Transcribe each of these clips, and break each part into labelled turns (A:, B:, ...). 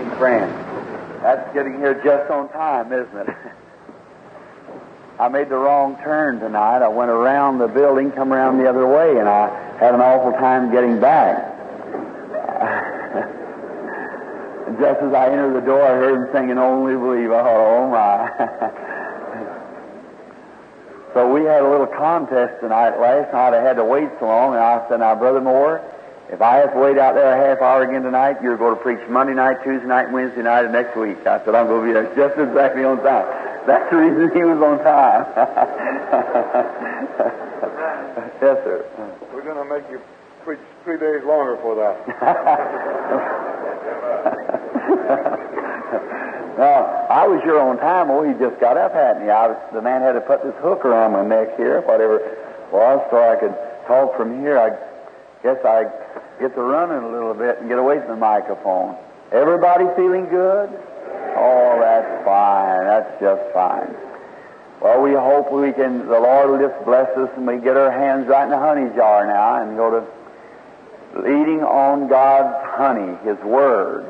A: preaching friend. That's getting here just on time, isn't it? I made the wrong turn tonight. I went around the building, come around the other way, and I had an awful time getting back. just as I entered the door, I heard him singing "Only Believe." "Oh my!" so we had a little contest tonight. Last night I had to wait so long, and I said, "Now, Brother Moore, if I have to wait out there a half hour again tonight, you're going to preach Monday night, Tuesday night, Wednesday night, and next week." I said, "I'm going to be there just exactly on time." That's the reason he was on time. yes, sir.
B: We're going to make you preach three days longer for that.
A: now, I was here on time. Oh, he just got up, hadn't he? I was, the man had to put this hook around my neck here, whatever it was, so I could talk from here. I guess I get to running a little bit and get away from the microphone. Everybody feeling good? Oh, that's fine. That's just fine. Well, we hope we can, the Lord will just bless us and we get our hands right in the honey jar now and go to leading on God's honey, His Word.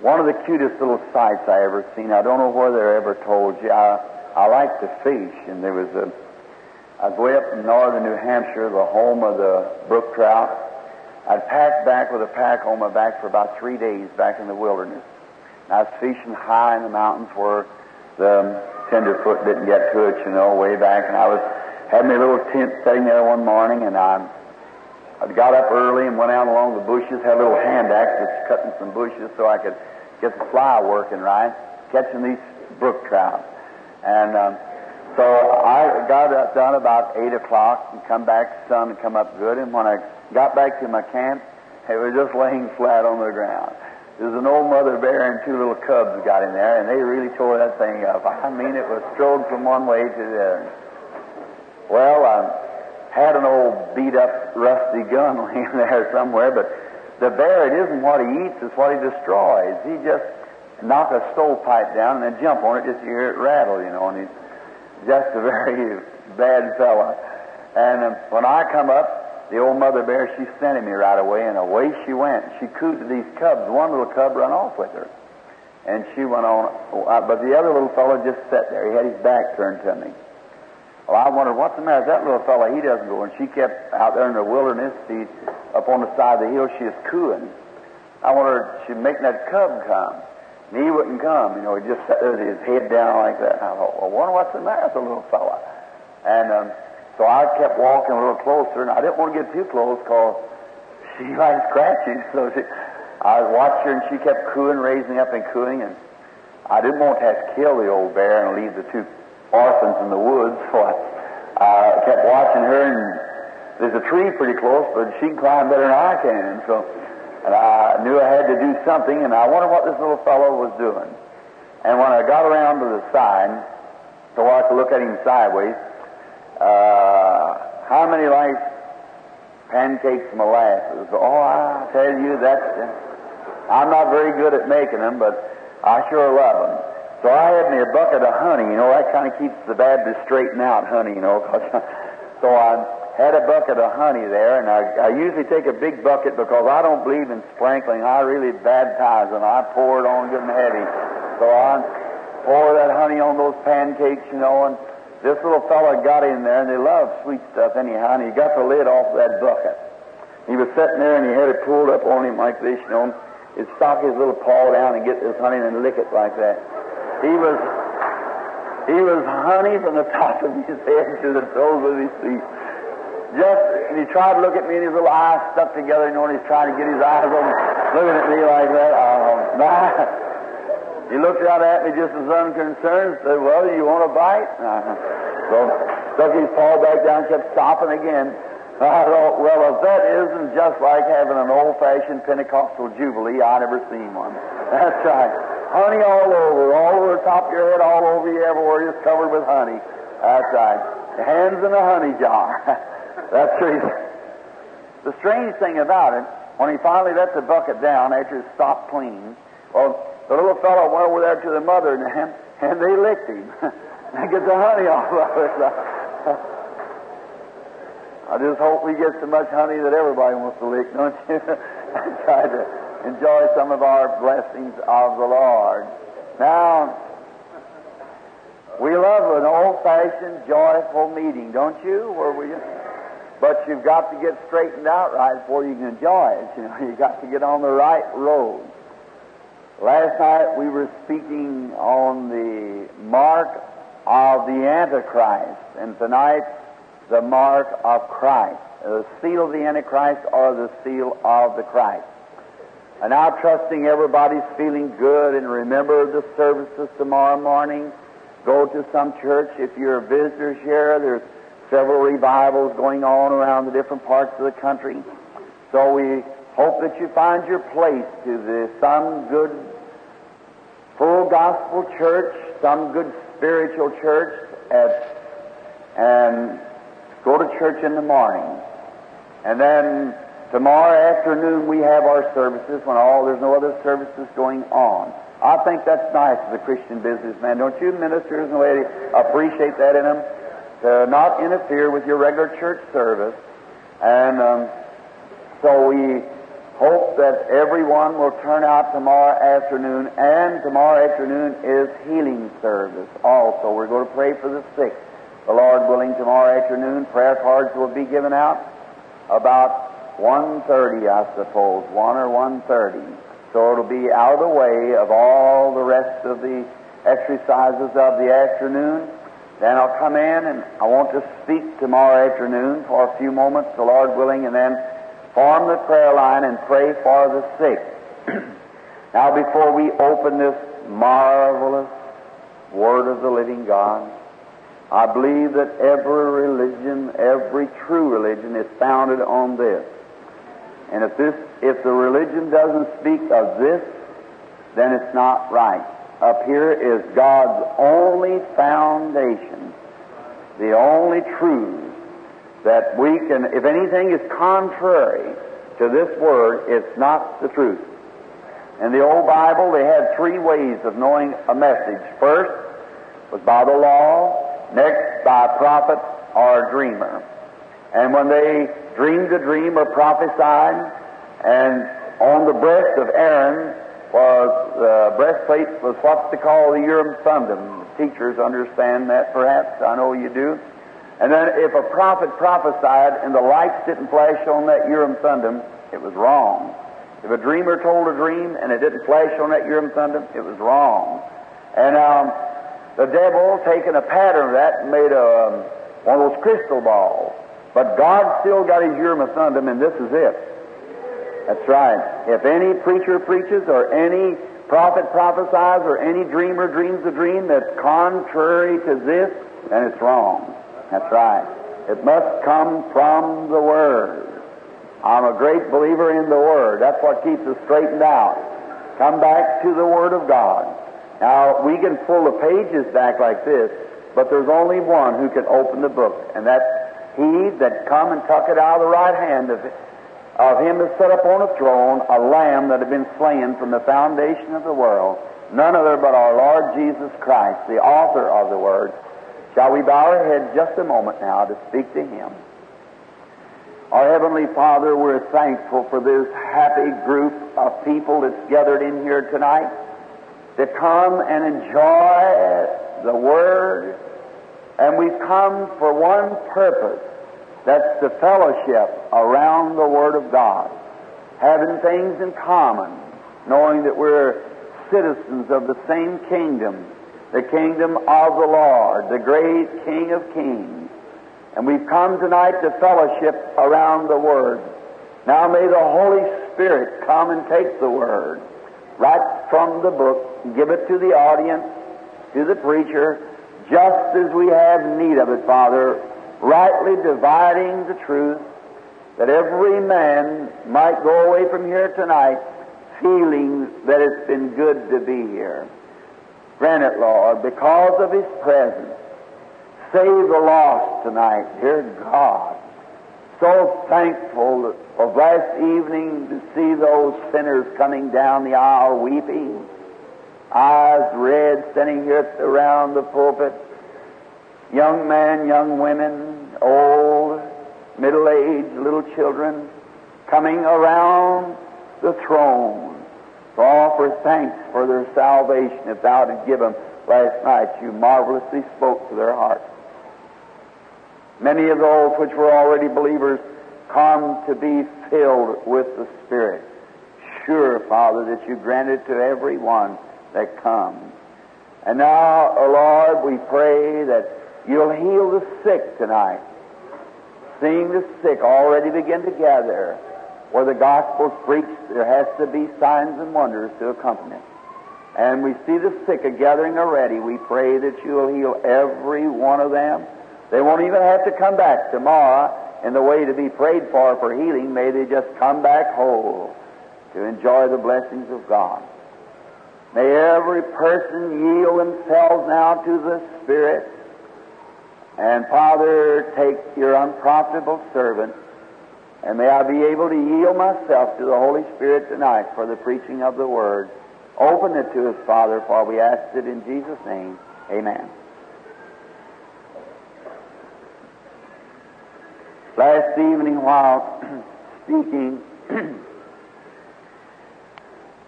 A: One of the cutest little sights I ever seen. I don't know whether I ever told you. I, I like to fish, and there was a. I was way up in northern New Hampshire, the home of the brook trout. I'd packed back with a pack on my back for about three days back in the wilderness. And I was fishing high in the mountains where the tenderfoot didn't get to it, you know, way back. And I was had my little tent sitting there one morning, and I I got up early and went out along the bushes, had a little hand axe that's cutting some bushes so I could get the fly working right, catching these brook trout. And um, so I got up done about 8 o'clock and come back, sun had come up good. And when I got back to my camp, it was just laying flat on the ground. There's an old mother bear and two little cubs got in there, and they really tore that thing up. I mean, it was strode from one way to the other. Well, I had an old beat up, rusty gun laying there somewhere, but the bear, it isn't what he eats, it's what he destroys. He just knock a stovepipe down and then jump on it just to hear it rattle, you know, and he's just a very bad fella. And um, when I come up, the old mother bear, she scented me right away, and away she went. She cooed to these cubs. One little cub run off with her. And she went on, uh, but the other little fellow just sat there. He had his back turned to me. Well, I wondered, what's the matter with that little fellow? He doesn't go. And she kept out there in the wilderness. She, up on the side of the hill, she is cooing. I wondered, she'd make that cub come. And he wouldn't come. You know, he just sat there with his head down like that. I thought, well, I wonder what's the matter with the little fellow. And um, so I kept walking a little closer, and I didn't want to get too close because she likes scratching. So she, I watched her, and she kept cooing, raising up and cooing. And I didn't want to have to kill the old bear and leave the two orphans in the woods, so I uh, kept watching her, and there's a tree pretty close, but she can climb better than I can. So, and I knew I had to do something, and I wondered what this little fellow was doing. And when I got around to the side, so I could look at him sideways, uh, how many like pancakes molasses? Oh, I tell you, that's. I'm not very good at making them, but I sure love them. So I had me a bucket of honey, you know, that kind of keeps the Baptist straightened out, honey, you know. so I had a bucket of honey there, and I, I usually take a big bucket because I don't believe in sprinkling. I really baptize them. I pour it on good and heavy. So I pour that honey on those pancakes, you know, and this little fellow got in there, and they love sweet stuff anyhow, and he got the lid off that bucket. He was sitting there, and he had it pulled up on him like this, you know. He'd stock his little paw down and get this honey and lick it like that. He was he was honey from the top of his head to the soles of his feet. Just and he tried to look at me and his little eyes stuck together, you know, and he's trying to get his eyes on looking at me like that. Oh, nah. He looked out at me just as unconcerned, said, Well, you want a bite? Uh-huh. So stuck his paw back down, kept stopping again. I thought, well, if that isn't just like having an old fashioned Pentecostal jubilee, I never seen one. That's right. Honey all over, all over the top of your head, all over you, everywhere, just covered with honey. That's right. Hands in a honey jar. That's true. The strange thing about it, when he finally let the bucket down after it stopped clean, well, the little fellow went over there to the mother and them, and they licked him. and get the honey off of it. I just hope we get so much honey that everybody wants to lick, don't you? and try to enjoy some of our blessings of the Lord. Now, we love an old-fashioned, joyful meeting, don't you? Where we, but you've got to get straightened out right before you can enjoy it. You know, you've got to get on the right road. Last night we were speaking on the mark of the Antichrist, and tonight the mark of Christ, the seal of the Antichrist or the seal of the Christ. And now trusting everybody's feeling good and remember the services tomorrow morning. Go to some church. If you're a visitor here, there's several revivals going on around the different parts of the country. So we hope that you find your place to the some good full gospel church, some good spiritual church at and Go to church in the morning. And then tomorrow afternoon we have our services when all there's no other services going on. I think that's nice as a Christian businessman. Don't you ministers and ladies appreciate that in them? To not interfere with your regular church service. And um, so we hope that everyone will turn out tomorrow afternoon. And tomorrow afternoon is healing service also. We're going to pray for the sick. The Lord willing, tomorrow afternoon, prayer cards will be given out about 1.30, I suppose, 1 or 1.30. So it'll be out of the way of all the rest of the exercises of the afternoon. Then I'll come in and I want to speak tomorrow afternoon for a few moments, the Lord willing, and then form the prayer line and pray for the sick. now, before we open this marvelous Word of the living God, I believe that every religion, every true religion, is founded on this. And if this, if the religion doesn't speak of this, then it's not right. Up here is God's only foundation, the only truth that we can, if anything is contrary to this word, it's not the truth. In the old Bible, they had three ways of knowing a message. First was by the law, next by a prophet or a dreamer. And when they dreamed a dream or prophesied, and on the breast of Aaron was the breastplate was what they call the Urim Thummim. Teachers understand that, perhaps. I know you do. And then if a prophet prophesied and the lights didn't flash on that Urim Thummim, it was wrong. If a dreamer told a dream and it didn't flash on that Urim Thummim, it was wrong. And um, the devil taking a pattern of that made a, um, one of those crystal balls. But God still got his Urim Thummim, and this is it. That's right. If any preacher preaches, or any prophet prophesies, or any dreamer dreams a dream that's contrary to this, then it's wrong. That's right. It must come from the Word. I'm a great believer in the Word. That's what keeps us straightened out. Come back to the Word of God. Now, we can pull the pages back like this, but there's only one who can open the book, and that's he that come and tuck it out of the right hand of, of him that sat upon a throne, a lamb that had been slain from the foundation of the world, none other but our Lord Jesus Christ, the author of the Word. Shall we bow our heads just a moment now to speak to him? Our Heavenly Father, we're thankful for this happy group of people that's gathered in here tonight to come and enjoy the Word, and we've come for one purpose that's the fellowship around the Word of God, having things in common, knowing that we're citizens of the same kingdom, the kingdom of the Lord, the great King of Kings. And we've come tonight to fellowship around the Word. Now may the Holy Spirit come and take the Word. Right from the book, give it to the audience, to the preacher, just as we have need of it, Father, rightly dividing the truth, that every man might go away from here tonight feeling that it's been good to be here. Grant it, Lord, because of His presence. Save the lost tonight, dear God so thankful of last evening to see those sinners coming down the aisle weeping, eyes red, standing here around the pulpit, young men, young women, old, middle aged little children coming around the throne to offer thanks for their salvation. If thou did give them last night, you marvelously spoke to their hearts. Many of those which were already believers come to be filled with the Spirit. Sure, Father, that you grant it to every one that comes. And now, oh Lord, we pray that you'll heal the sick tonight. Seeing the sick already begin to gather. Where the gospel's preached, there has to be signs and wonders to accompany it. And we see the sick a gathering already. We pray that you'll heal every one of them. They won't even have to come back tomorrow in the way to be prayed for for healing. May they just come back whole to enjoy the blessings of God. May every person yield themselves now to the Spirit. And Father, take your unprofitable servant, and may I be able to yield myself to the Holy Spirit tonight for the preaching of the Word. Open it to us, Father, for we ask it in Jesus' name. Amen. Last evening, while speaking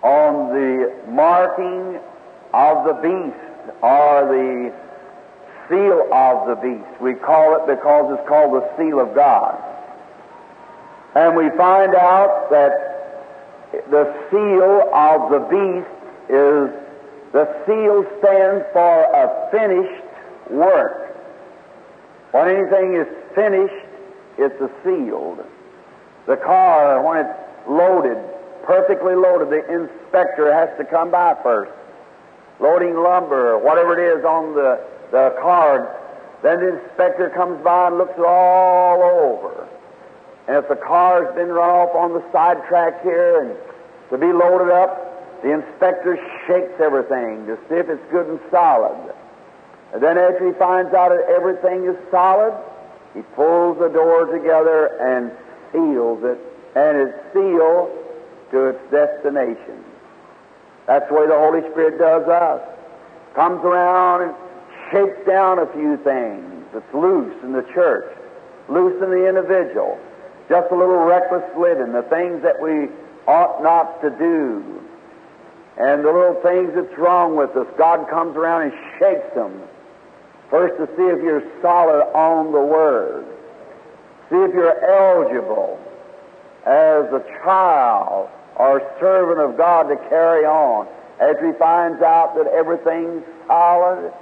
A: on the marking of the beast or the of the beast, we call it because it's called the seal of God. And we find out that the seal of the beast is the seal stands for a finished work. When anything is finished, it's a sealed. The car, when it's loaded, perfectly loaded, the inspector has to come by first. Loading lumber, whatever it is on the, the car, then the inspector comes by and looks all over. And if the car's been run off on the side track here and to be loaded up, the inspector shakes everything to see if it's good and solid. And then after he finds out that everything is solid, he pulls the door together and seals it, and it's sealed to its destination. That's the way the Holy Spirit does us. Comes around and shakes down a few things that's loose in the church, loose in the individual. Just a little reckless living, the things that we ought not to do, and the little things that's wrong with us. God comes around and shakes them First, to see if you're solid on the Word. See if you're eligible as a child or servant of God to carry on. After he finds out that everything's solid,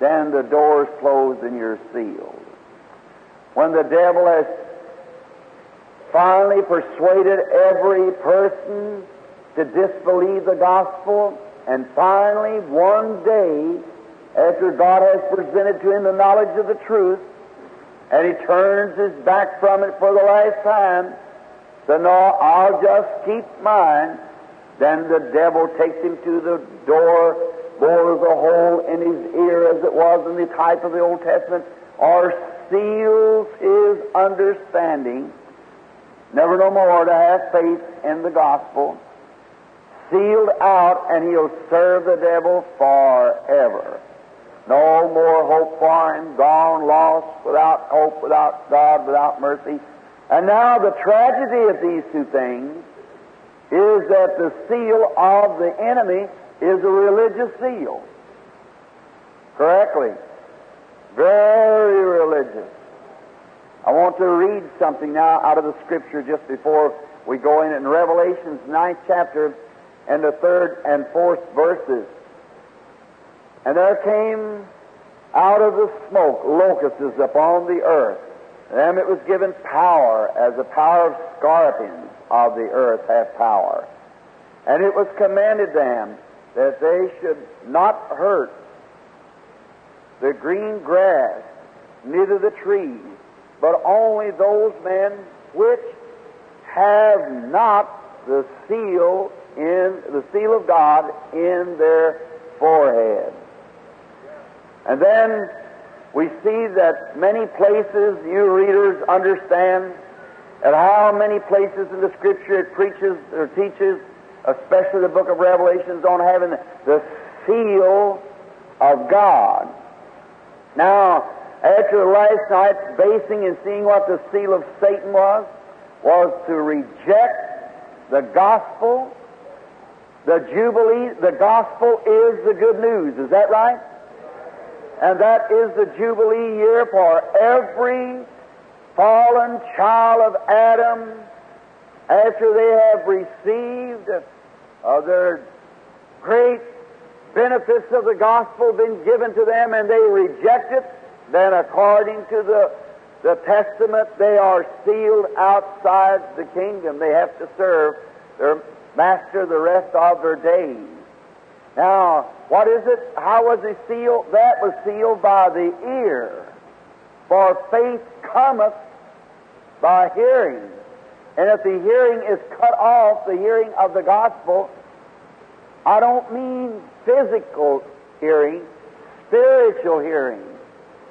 A: then the door's closed and you're sealed. When the devil has finally persuaded every person to disbelieve the gospel, and finally one day after God has presented to him the knowledge of the truth, and he turns his back from it for the last time, so no, I'll just keep mine. Then the devil takes him to the door, bores a hole in his ear as it was in the type of the Old Testament, or seals his understanding, never no more to have faith in the gospel, sealed out, and he'll serve the devil forever. No more hope for him, gone, lost, without hope, without God, without mercy. And now the tragedy of these two things is that the seal of the enemy is a religious seal. Correctly. Very religious. I want to read something now out of the Scripture just before we go in. In Revelation's ninth chapter and the third and fourth verses. And there came out of the smoke locusts upon the earth. Them it was given power, as the power of scorpions of the earth have power. And it was commanded them that they should not hurt the green grass, neither the trees, but only those men which have not the seal in the seal of God in their forehead. And then we see that many places, you readers understand, at how many places in the Scripture it preaches or teaches, especially the book of Revelations, on having the seal of God. Now, after last night, basing and seeing what the seal of Satan was, was to reject the gospel. The Jubilee, the gospel is the good news. Is that right? And that is the Jubilee year for every fallen child of Adam after they have received their great benefits of the gospel been given to them and they reject it, then according to the, the Testament, they are sealed outside the kingdom. They have to serve their master the rest of their days. Now, what is it? How was he sealed? That was sealed by the ear. For faith cometh by hearing. And if the hearing is cut off, the hearing of the gospel, I don't mean physical hearing, spiritual hearing.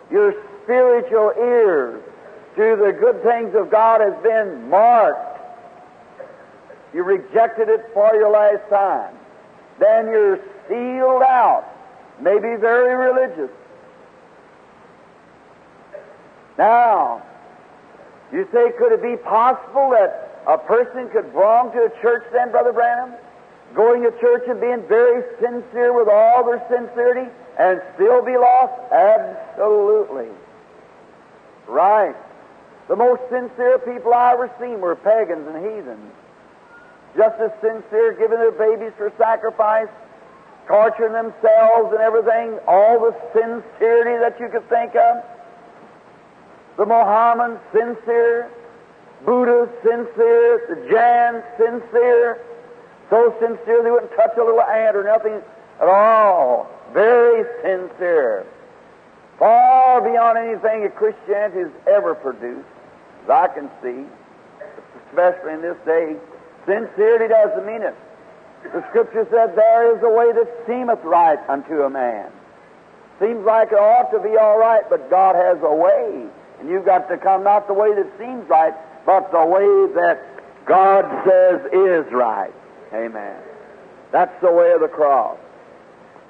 A: Your spiritual ears to the good things of God has been marked. You rejected it for your last time. Then you're sealed out. Maybe very religious. Now, you say, could it be possible that a person could belong to a church then, Brother Branham? Going to church and being very sincere with all their sincerity and still be lost? Absolutely. Right. The most sincere people I ever seen were pagans and heathens. Just as sincere, giving their babies for sacrifice, torturing themselves and everything, all the sincerity that you could think of the Mohammedans sincere, Buddha sincere, the Jains sincere, so sincere they wouldn't touch a little ant or nothing at all. Very sincere. Far beyond anything that Christianity has ever produced, as I can see, especially in this day. Sincerity doesn't mean it. The Scripture said, There is a way that seemeth right unto a man. Seems like it ought to be all right, but God has a way. And you've got to come not the way that seems right, but the way that God says is right. Amen. That's the way of the cross.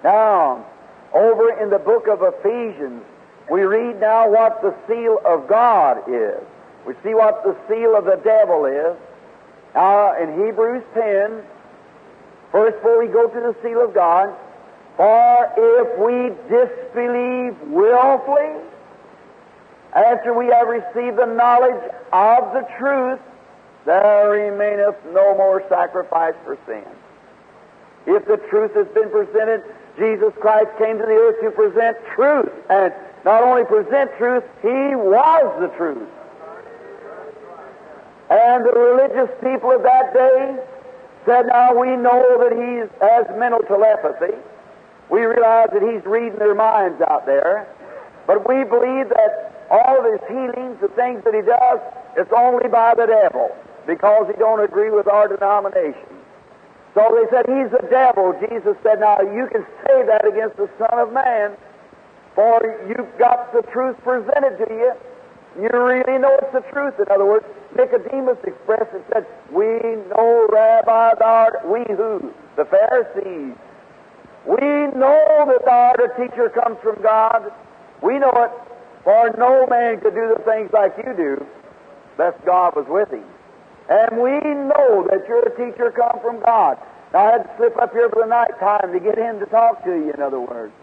A: Now, over in the book of Ephesians, we read now what the seal of God is. We see what the seal of the devil is. Now, in Hebrews 10, first before we go to the seal of God, for if we disbelieve willfully, after we have received the knowledge of the truth, there remaineth no more sacrifice for sin. If the truth has been presented, Jesus Christ came to the earth to present truth. And not only present truth, He was the truth. And the religious people of that day said, Now we know that He has mental telepathy. We realize that He's reading their minds out there. But we believe that all of his healings, the things that he does, it's only by the devil because he don't agree with our denomination. So they said, He's the devil. Jesus said, Now you can say that against the Son of Man, for you've got the truth presented to you. You really know it's the truth. In other words, Nicodemus expressed and said, We know, Rabbi, thou art, we who? The Pharisees. We know that thou art a teacher comes from God. We know it. For no man could do the things like you do, lest God was with him. And we know that you're a teacher come from God. Now, I had to slip up here for the night time to get him to talk to you, in other words.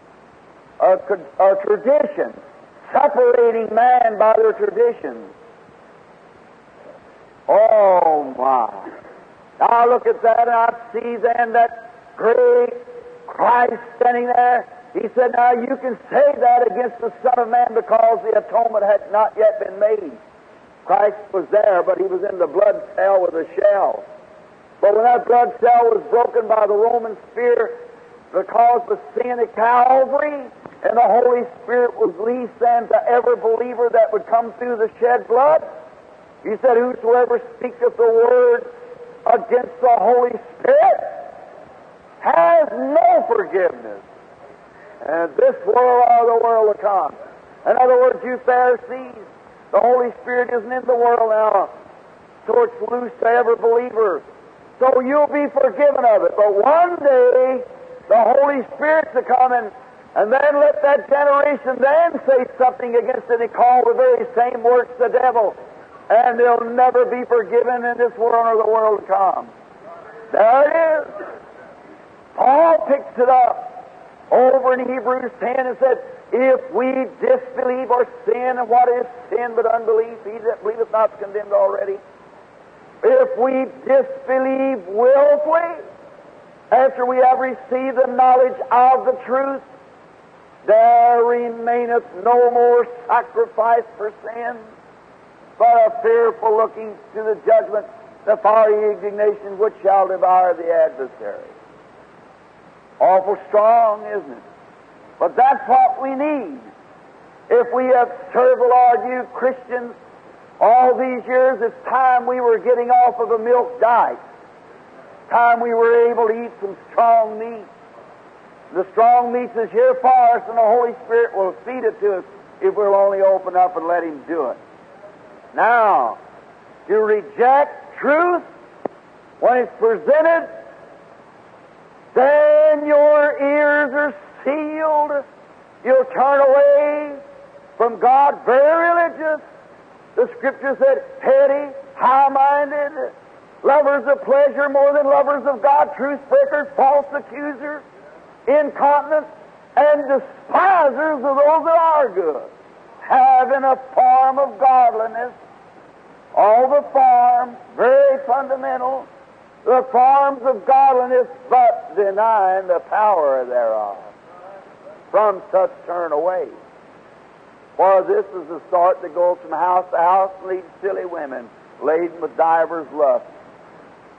A: A, tradition, separating man by their traditions. Oh, my. Now, I look at that and I see then that great Christ standing there he said, Now you can say that against the Son of Man because the atonement had not yet been made. Christ was there, but he was in the blood cell with a shell. But when that blood cell was broken by the Roman spear because the sin of Calvary, and the Holy Spirit was leased then to every believer that would come through the shed blood, he said, Whosoever speaketh the word against the Holy Spirit has no forgiveness and this world or the world to come. In other words, you Pharisees, the Holy Spirit isn't in the world now, so it's loose to every believer. So you'll be forgiven of it. But one day, the Holy Spirit's come and And then let that generation then say something against it and call the very same works the devil. And they'll never be forgiven in this world or the world to come. There it is. Paul picks it up over in Hebrews 10 and said, If we disbelieve or sin, and what is sin but unbelief? He that believeth not is condemned already. If we disbelieve willfully, after we have received the knowledge of the truth, there remaineth no more sacrifice for sin, but a fearful looking to the judgment, the fiery indignation which shall devour the adversary. Awful strong, isn't it? But that's what we need. If we have served the Lord, you Christians, all these years, it's time we were getting off of a milk diet. Time we were able to eat some strong meat. The strong meat is here for us, and the Holy Spirit will feed it to us if we'll only open up and let Him do it. Now, to reject truth when it's presented, then your ears are sealed. You'll turn away from God, very religious. The Scripture said, heady, high-minded, lovers of pleasure more than lovers of God, truth breakers, false accusers, incontinent, and despisers of those that are good, having a form of godliness. All the forms, very fundamental, the forms of godliness, but denying the power thereof. From such turn away. For this is the sort that goes from house to house and leads silly women, laden with divers lusts,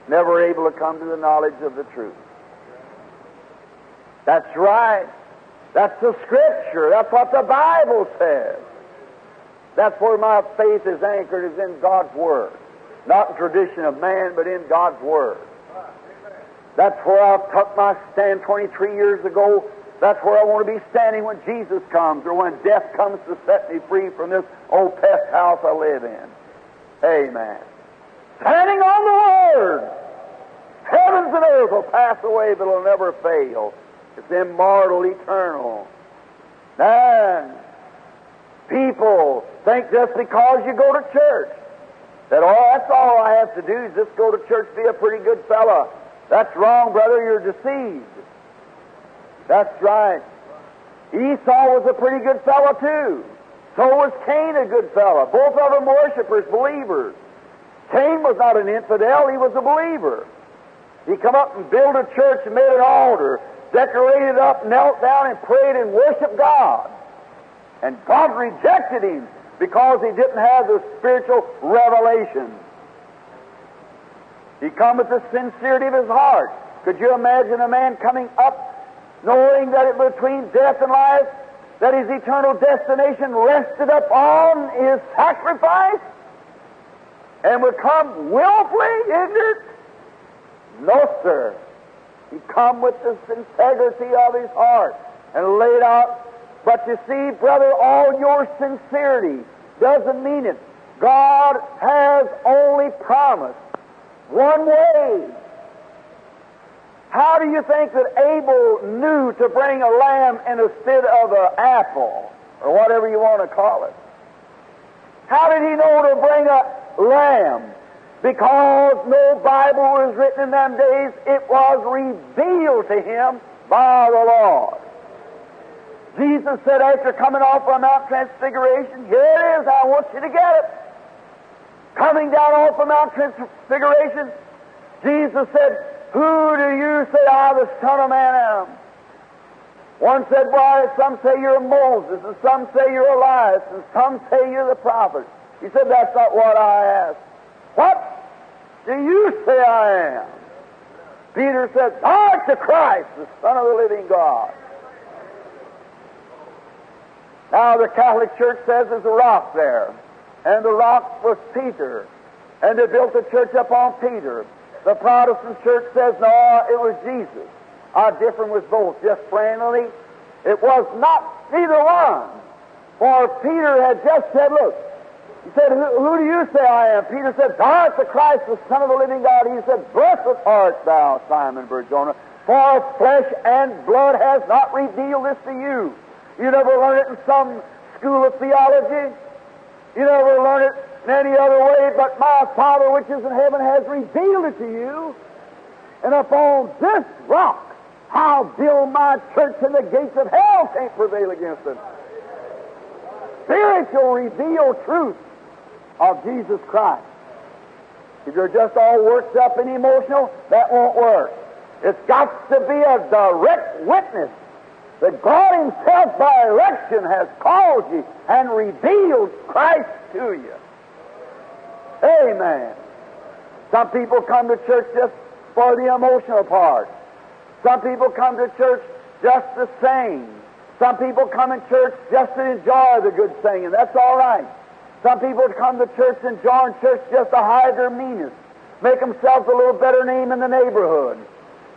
A: never able to come to the knowledge of the truth. That's right. That's the Scripture. That's what the Bible says. That's where my faith is anchored, is in God's Word. Not in tradition of man, but in God's Word. That's where I took my stand 23 years ago. That's where I want to be standing when Jesus comes or when death comes to set me free from this old pest house I live in. Amen. Standing on the Word. Heavens and earth will pass away, but it'll never fail. It's immortal, eternal. And people think just because you go to church that, oh, that's all I have to do is just go to church, be a pretty good fellow. That's wrong, brother. You're deceived. That's right. Esau was a pretty good fellow, too. So was Cain a good fellow. Both of them worshipers, believers. Cain was not an infidel, he was a believer. He come up and built a church and made an altar, decorated up, knelt down and prayed and worshiped God. And God rejected him because he didn't have the spiritual revelation. He come with the sincerity of his heart. Could you imagine a man coming up knowing that it between death and life, that his eternal destination rested upon his sacrifice? And would come willfully ignorant? No, sir. He come with the integrity of his heart and laid out. But you see, brother, all your sincerity doesn't mean it. God has only promised one way. How do you think that Abel knew to bring a lamb instead of an apple, or whatever you want to call it? How did he know to bring a lamb? Because no Bible was written in them days, it was revealed to him by the Lord. Jesus said after coming off from Mount Transfiguration, here it is, I want you to get it. Coming down off of Mount Transfiguration, Jesus said, Who do you say I, the Son of Man, am? One said, Why, some say you're Moses, and some say you're Elias, and some say you're the prophet. He said, That's not what I asked. What do you say I am? Peter said, Thou art the Christ, the Son of the living God. Now, the Catholic Church says there's a rock there, and the rock was Peter, and they built the church upon Peter. The Protestant church says, no, it was Jesus. I differ with both, just plainly. It was not either one. For Peter had just said, look, He said, who, who do you say I am? Peter said, Thou art the Christ, the Son of the living God. He said, Blessed art thou, Simon Barjona, for flesh and blood has not revealed this to you. You never learn it in some school of theology. You never learn it in any other way, but my Father which is in heaven has revealed it to you. And upon this rock I'll build my church, and the gates of hell can't prevail against it. Spiritual revealed truth of Jesus Christ. If you're just all worked up and emotional, that won't work. It's got to be a direct witness that God Himself by election has called you and revealed Christ to you. Amen. Some people come to church just for the emotional part. Some people come to church just to sing. Some people come in church just to enjoy the good singing. That's all right. Some people come to church and join church just to hide their meanness, make themselves a little better name in the neighborhood.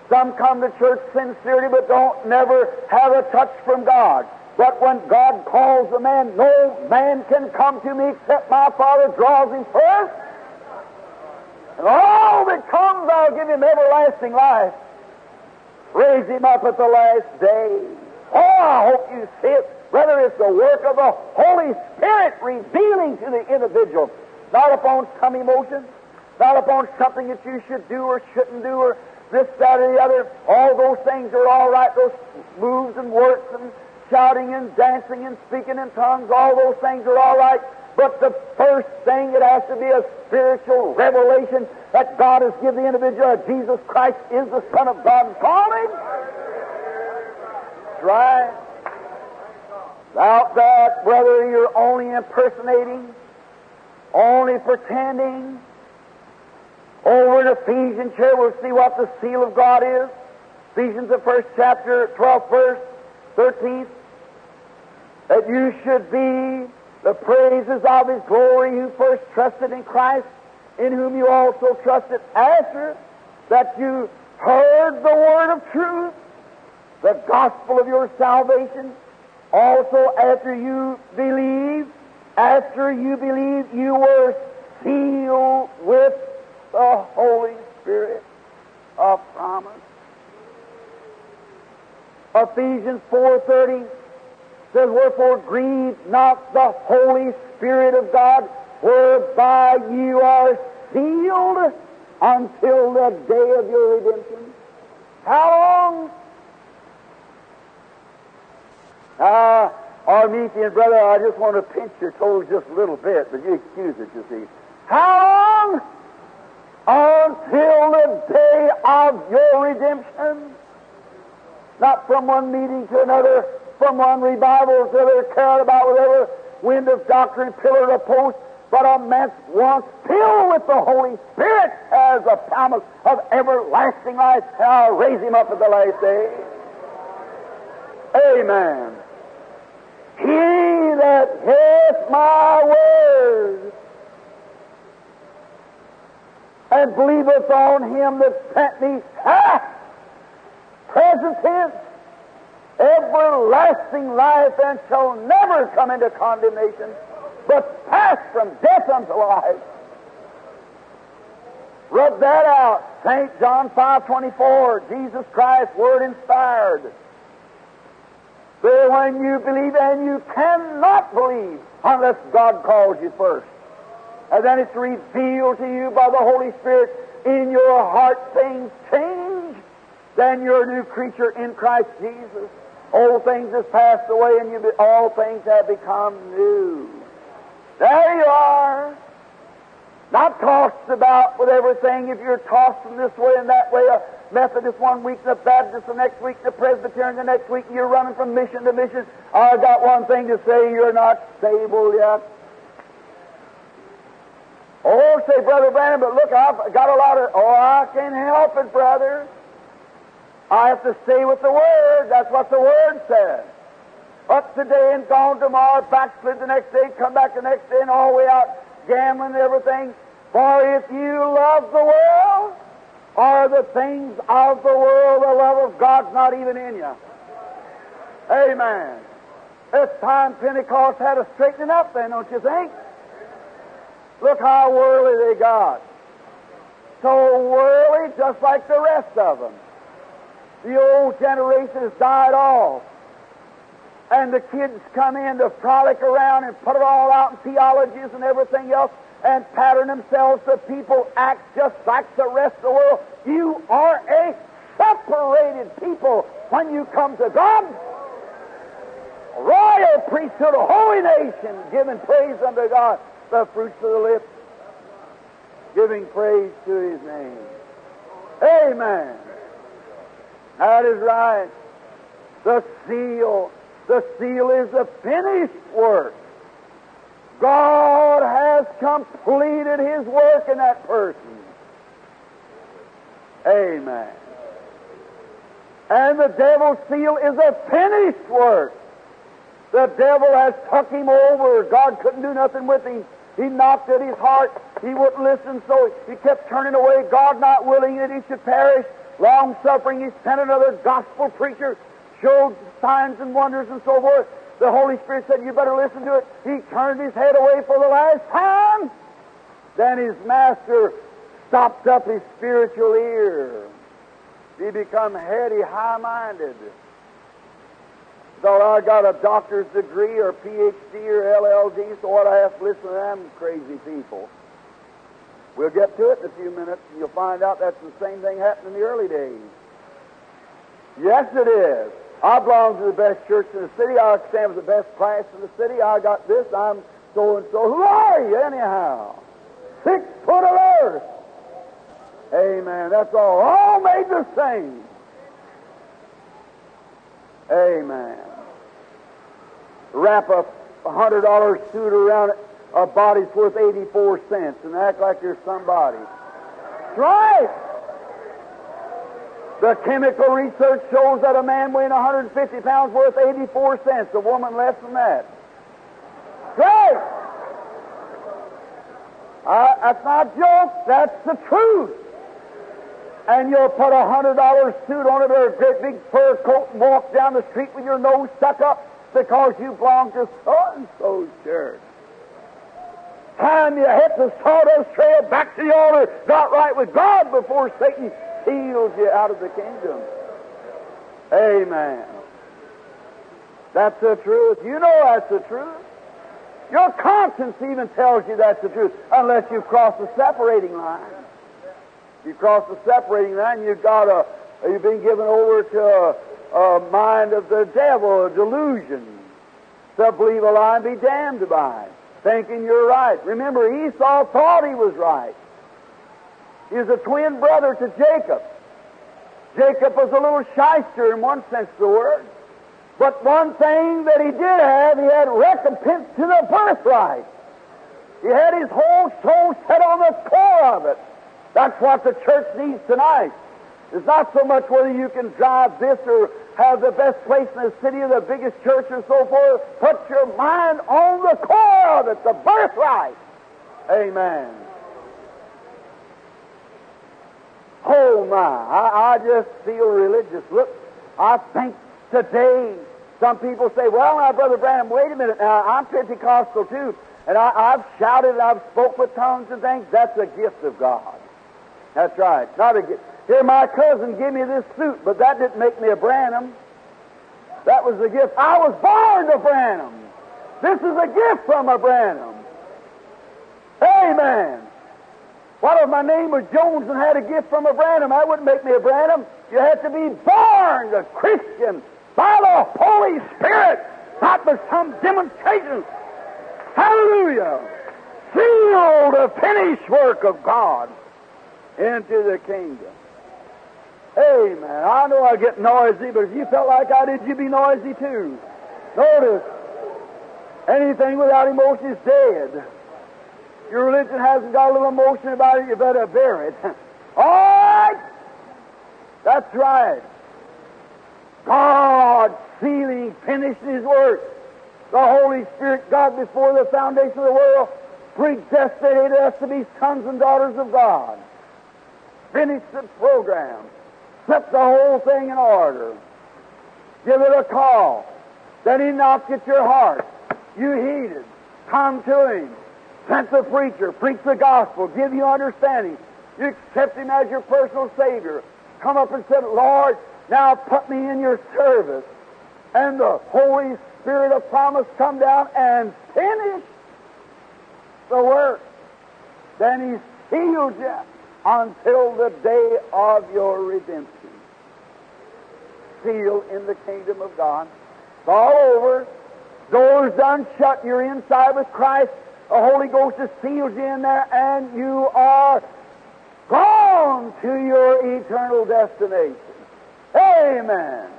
A: Some come to church sincerely but don't never have a touch from God. But when God calls a man, no man can come to me except my Father draws him first. And all that comes, I'll give him everlasting life. Raise him up at the last day. Oh, I hope you see it. Whether it's the work of the Holy Spirit revealing to the individual, not upon some emotion, not upon something that you should do or shouldn't do, or this, that, or the other. All those things are all right, those moves and works and shouting and dancing and speaking in tongues, all those things are all right. But the first thing, it has to be a spiritual revelation that God has given the individual that Jesus Christ is the Son of God and called him. That's right. Without that, whether you're only impersonating, only pretending, over in Ephesians here, we'll see what the seal of God is. Ephesians, the first chapter, 12th verse, 13th. That you should be the praises of His glory who first trusted in Christ, in whom you also trusted after that you heard the word of truth, the gospel of your salvation, also after you believed, after you believed, you were sealed with the Holy Spirit of promise. Ephesians 4.30 says, Wherefore grieve not the Holy Spirit of God, whereby you are sealed until the day of your redemption. How long? Ah, uh, Arminian brother, I just want to pinch your toes just a little bit, but you excuse it, you see. How long? Until the day of your redemption. Not from one meeting to another, from one revival to another, carried about whatever wind of doctrine, pillar of post, but a man once filled with the Holy Spirit as a promise of everlasting life, I'll raise him up at the last day. Amen. He that heareth my word and believeth on him that sent me hath present tense everlasting life and shall never come into condemnation, but pass from death unto life. Rub that out. St. John 5.24, Jesus Christ, Word inspired. So when you believe, and you cannot believe unless God calls you first. And then it's revealed to you by the Holy Spirit in your heart things change. Then you're a new creature in Christ Jesus. Old things have passed away and you be, all things have become new. There you are. Not tossed about with everything. If you're tossed from this way and that way, a Methodist one week, the Baptist the next week, the Presbyterian the next week, you're running from mission to mission. I've got one thing to say, you're not stable yet. Oh, say, Brother Branham, but look, I've got a lot of, oh, I can't help it, brother. I have to stay with the Word. That's what the Word says. Up today and gone tomorrow, backslid the next day, come back the next day, and all the way out gambling and everything. For if you love the world, or the things of the world, the love of God's not even in you. Amen. It's time Pentecost had a straightening up then, don't you think? Look how worldly they got. So worldly, just like the rest of them. The old generation has died off. And the kids come in to frolic around and put it all out in theologies and everything else and pattern themselves so people act just like the rest of the world. You are a separated people when you come to God. Royal priesthood, a holy nation, giving praise unto God, the fruits of the lips, giving praise to His name. Amen. That is right. The seal, the seal is the finished work. God has completed His work in that person. Amen. And the devil's seal is a finished work. The devil has took him over. God couldn't do nothing with him. He knocked at his heart. He wouldn't listen, so he kept turning away. God not willing that he should perish. Long suffering, he sent another gospel preacher, showed signs and wonders and so forth. The Holy Spirit said, You better listen to it. He turned his head away for the last time. Then his master stopped up his spiritual ear. He become heady, high minded. Thought I got a doctor's degree or PhD or LLD, so what I have to listen to them crazy people. We'll get to it in a few minutes, and you'll find out that's the same thing happened in the early days. Yes, it is. I belong to the best church in the city. I stand with the best class in the city. I got this. I'm so and so. Who are you, anyhow? Six foot of earth. Amen. That's all. All made the same. Amen. Wrap a hundred dollar suit around a body's worth eighty four cents and act like you're somebody. That's right. The chemical research shows that a man weighing 150 pounds worth 84 cents, a woman less than that. Right. Uh, that's not a joke. That's the truth. And you'll put a hundred dollar suit on it or a great big fur coat and walk down the street with your nose stuck up because you belong to so and so church. Time you hit the sawdust trail back to the altar, got right with God before Satan steals you out of the kingdom. Amen. That's the truth. You know that's the truth. Your conscience even tells you that's the truth, unless you cross the separating line. You cross the separating line, you've got a, you've been given over to a, a mind of the devil, a delusion. To believe a lie and be damned by it, thinking you're right. Remember, Esau thought he was right. He was a twin brother to Jacob. Jacob was a little shyster in one sense of the word. But one thing that he did have, he had recompense to the birthright. He had his whole soul set on the core of it. That's what the church needs tonight. It's not so much whether you can drive this or have the best place in the city or the biggest church or so forth. Put your mind on the core of it, the birthright. Amen. Oh my, I, I just feel religious. Look, I think today some people say, well, now, Brother Branham, wait a minute now, I'm Pentecostal too. And I, I've shouted and I've spoke with tongues and things. That's a gift of God. That's right. Not a gift. Here, my cousin gave me this suit, but that didn't make me a Branham. That was a gift. I was born a Branham. This is a gift from a Branham. Amen. What if my name was Jones and had a gift from a Branham? That wouldn't make me a Branham. You have to be born a Christian by the Holy Spirit, not by some demonstration. Hallelujah. Sealed the finished work of God into the kingdom. Amen. I know I get noisy, but if you felt like I did, you'd be noisy too. Notice, anything without emotion is dead. Your religion hasn't got a little emotion about it, you better bear it. All right? That's right. God sealing, finishing His work. The Holy Spirit, God, before the foundation of the world, predestinated us to be sons and daughters of God. Finished the program. Set the whole thing in order. Give it a call. Then He knocked at your heart. You heed heeded. Come to Him. sent the preacher, preach the gospel, give you understanding. You accept him as your personal Savior. Come up and said, Lord, now put me in your service. And the Holy Spirit of promise come down and finish the work. Then He sealed you until the day of your redemption. In the kingdom of God. It's all over. Doors done shut. You're inside with Christ. The Holy Ghost has sealed you in there, and you are gone to your eternal destination. Amen.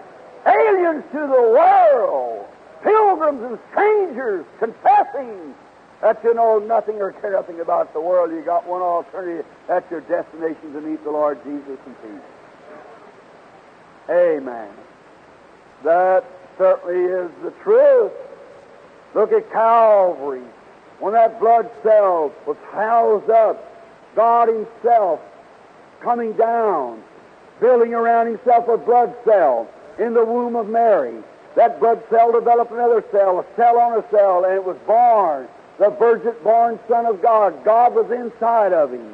A: Aliens to the world, pilgrims and strangers confessing that you know nothing or care nothing about the world. You got one alternative. That's your destination to meet the Lord Jesus in peace. Amen. That certainly is the truth. Look at Calvary. When that blood cell was housed up, God Himself coming down, building around Himself a blood cell in the womb of Mary. That blood cell developed another cell, a cell on a cell, and it was born. The virgin born Son of God. God was inside of him.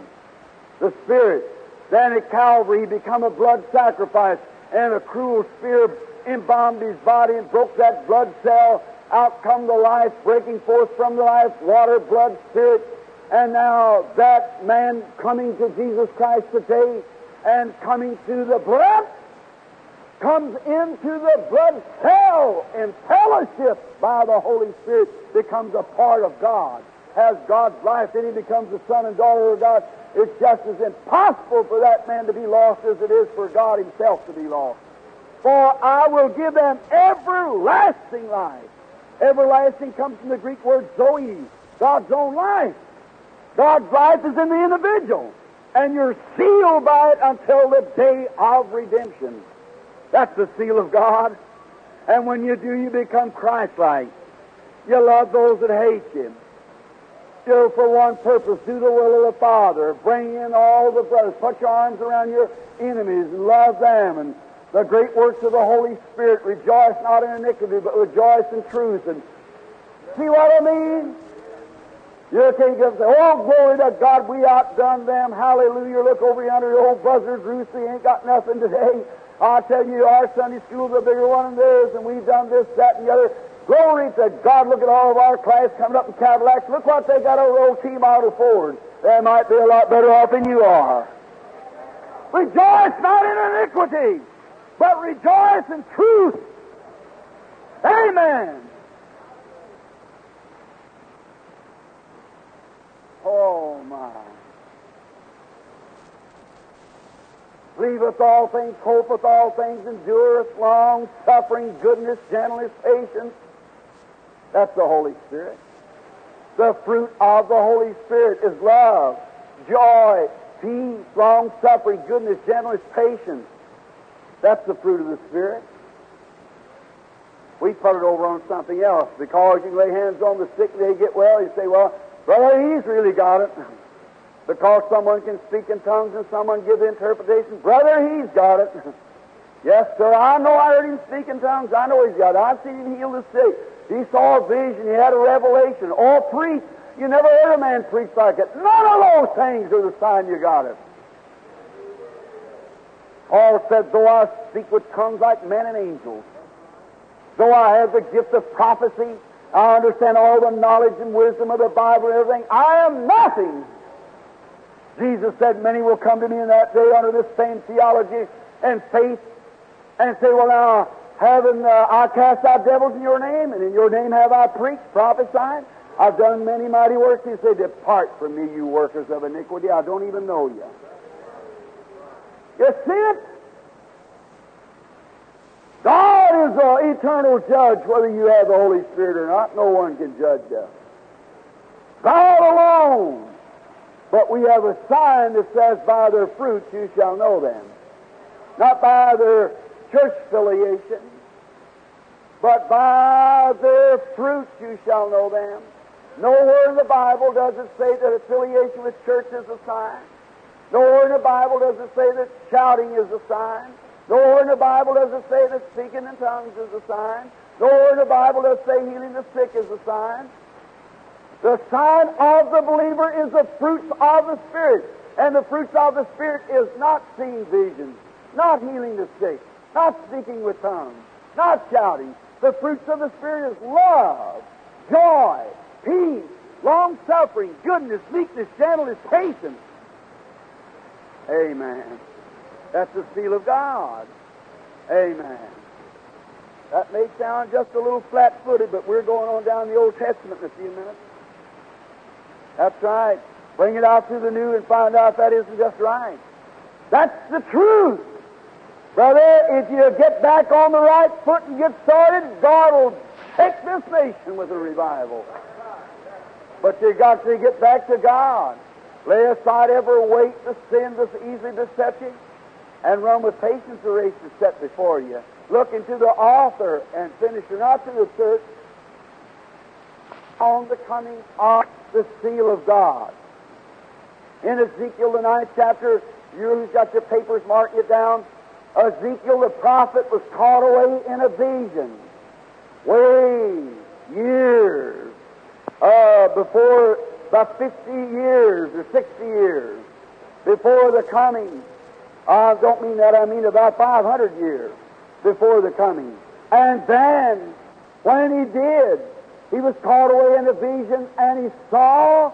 A: The Spirit. Then at Calvary, he became a blood sacrifice, and a cruel spear embalmed his body and broke that blood cell. Out come the life, breaking forth from the life, water, blood, spirit. And now that man coming to Jesus Christ today and coming to the blood comes into the blood cell in fellowship by the Holy Spirit, becomes a part of God, has God's life, then he becomes the son and daughter of God. It's just as impossible for that man to be lost as it is for God himself to be lost. For I will give them everlasting life. Everlasting comes from the Greek word zoe, God's own life. God's life is in the individual, and you're sealed by it until the day of redemption. That's the seal of God. And when you do, you become Christ-like. You love those that hate you. Do for one purpose, do the will of the Father. Bring in all the brothers. Put your arms around your enemies and love them. And the great works of the Holy Spirit. Rejoice not in iniquity, but rejoice in truth. And see what I mean? You can't get say, oh, glory to God, we outdone them. Hallelujah. Look over yonder, the old buzzards, Ruthie ain't got nothing today. I tell you, our Sunday school's a bigger one than theirs, and we've done this, that, and the other. Glory to God. Look at all of our class coming up in Cadillacs. Look what they got over old T Model Ford. They might be a lot better off than you are. Rejoice not in iniquity, but rejoice in truth. Amen. Oh, my. Believeth all things, hopeth all things, endureth long suffering, goodness, gentleness, patience. That's the Holy Spirit. The fruit of the Holy Spirit is love, joy, peace, long suffering, goodness, gentleness, patience. That's the fruit of the Spirit. We put it over on something else because you lay hands on the sick and they get well. You say, well, brother, he's really got it. Because someone can speak in tongues and someone give interpretation. Brother, he's got it. yes, sir, I know I heard him speak in tongues. I know he's got it. I've seen him heal the sick. He saw a vision. He had a revelation. All preach. You never heard a man preach like it. None of those things are the sign you got it. Paul said, Though I speak with tongues like men and angels, though I have the gift of prophecy, I understand all the knowledge and wisdom of the Bible and everything, I am nothing. Jesus said, Many will come to me in that day under this same theology and faith and say, Well, now, having uh, I cast out devils in your name, and in your name have I preached, prophesied. I've done many mighty works. He said, Depart from me, you workers of iniquity. I don't even know you. You see it? God is the eternal judge whether you have the Holy Spirit or not. No one can judge that. God alone. But we have a sign that says, By their fruits you shall know them. Not by their church affiliation, but by their fruits you shall know them. Nowhere in the Bible does it say that affiliation with church is a sign. Nowhere in the Bible does it say that shouting is a sign. Nowhere in the Bible does it say that speaking in tongues is a sign. Nowhere in the Bible does it say healing the sick is a sign. The sign of the believer is the fruits of the Spirit. And the fruits of the Spirit is not seeing visions, not healing the sick, not speaking with tongues, not shouting. The fruits of the Spirit is love, joy, peace, long suffering, goodness, meekness, gentleness, patience. Amen. That's the seal of God. Amen. That may sound just a little flat footed, but we're going on down the Old Testament in a few minutes. That's right. Bring it out through the New and find out if that isn't just right. That's the truth. Brother, if you get back on the right foot and get started, God will take this nation with a revival. But you got to get back to God. Lay aside every weight, the sin that's easily besets you, and run with patience the race that's set before you. Look into the author and finisher, not to the church, on the coming of the seal of God. In Ezekiel, the ninth chapter, you who's got your papers, mark it down. Ezekiel the prophet was caught away in a vision, way years uh, before about 50 years or 60 years before the coming. I don't mean that, I mean about 500 years before the coming. And then, when he did, he was caught away in a vision and he saw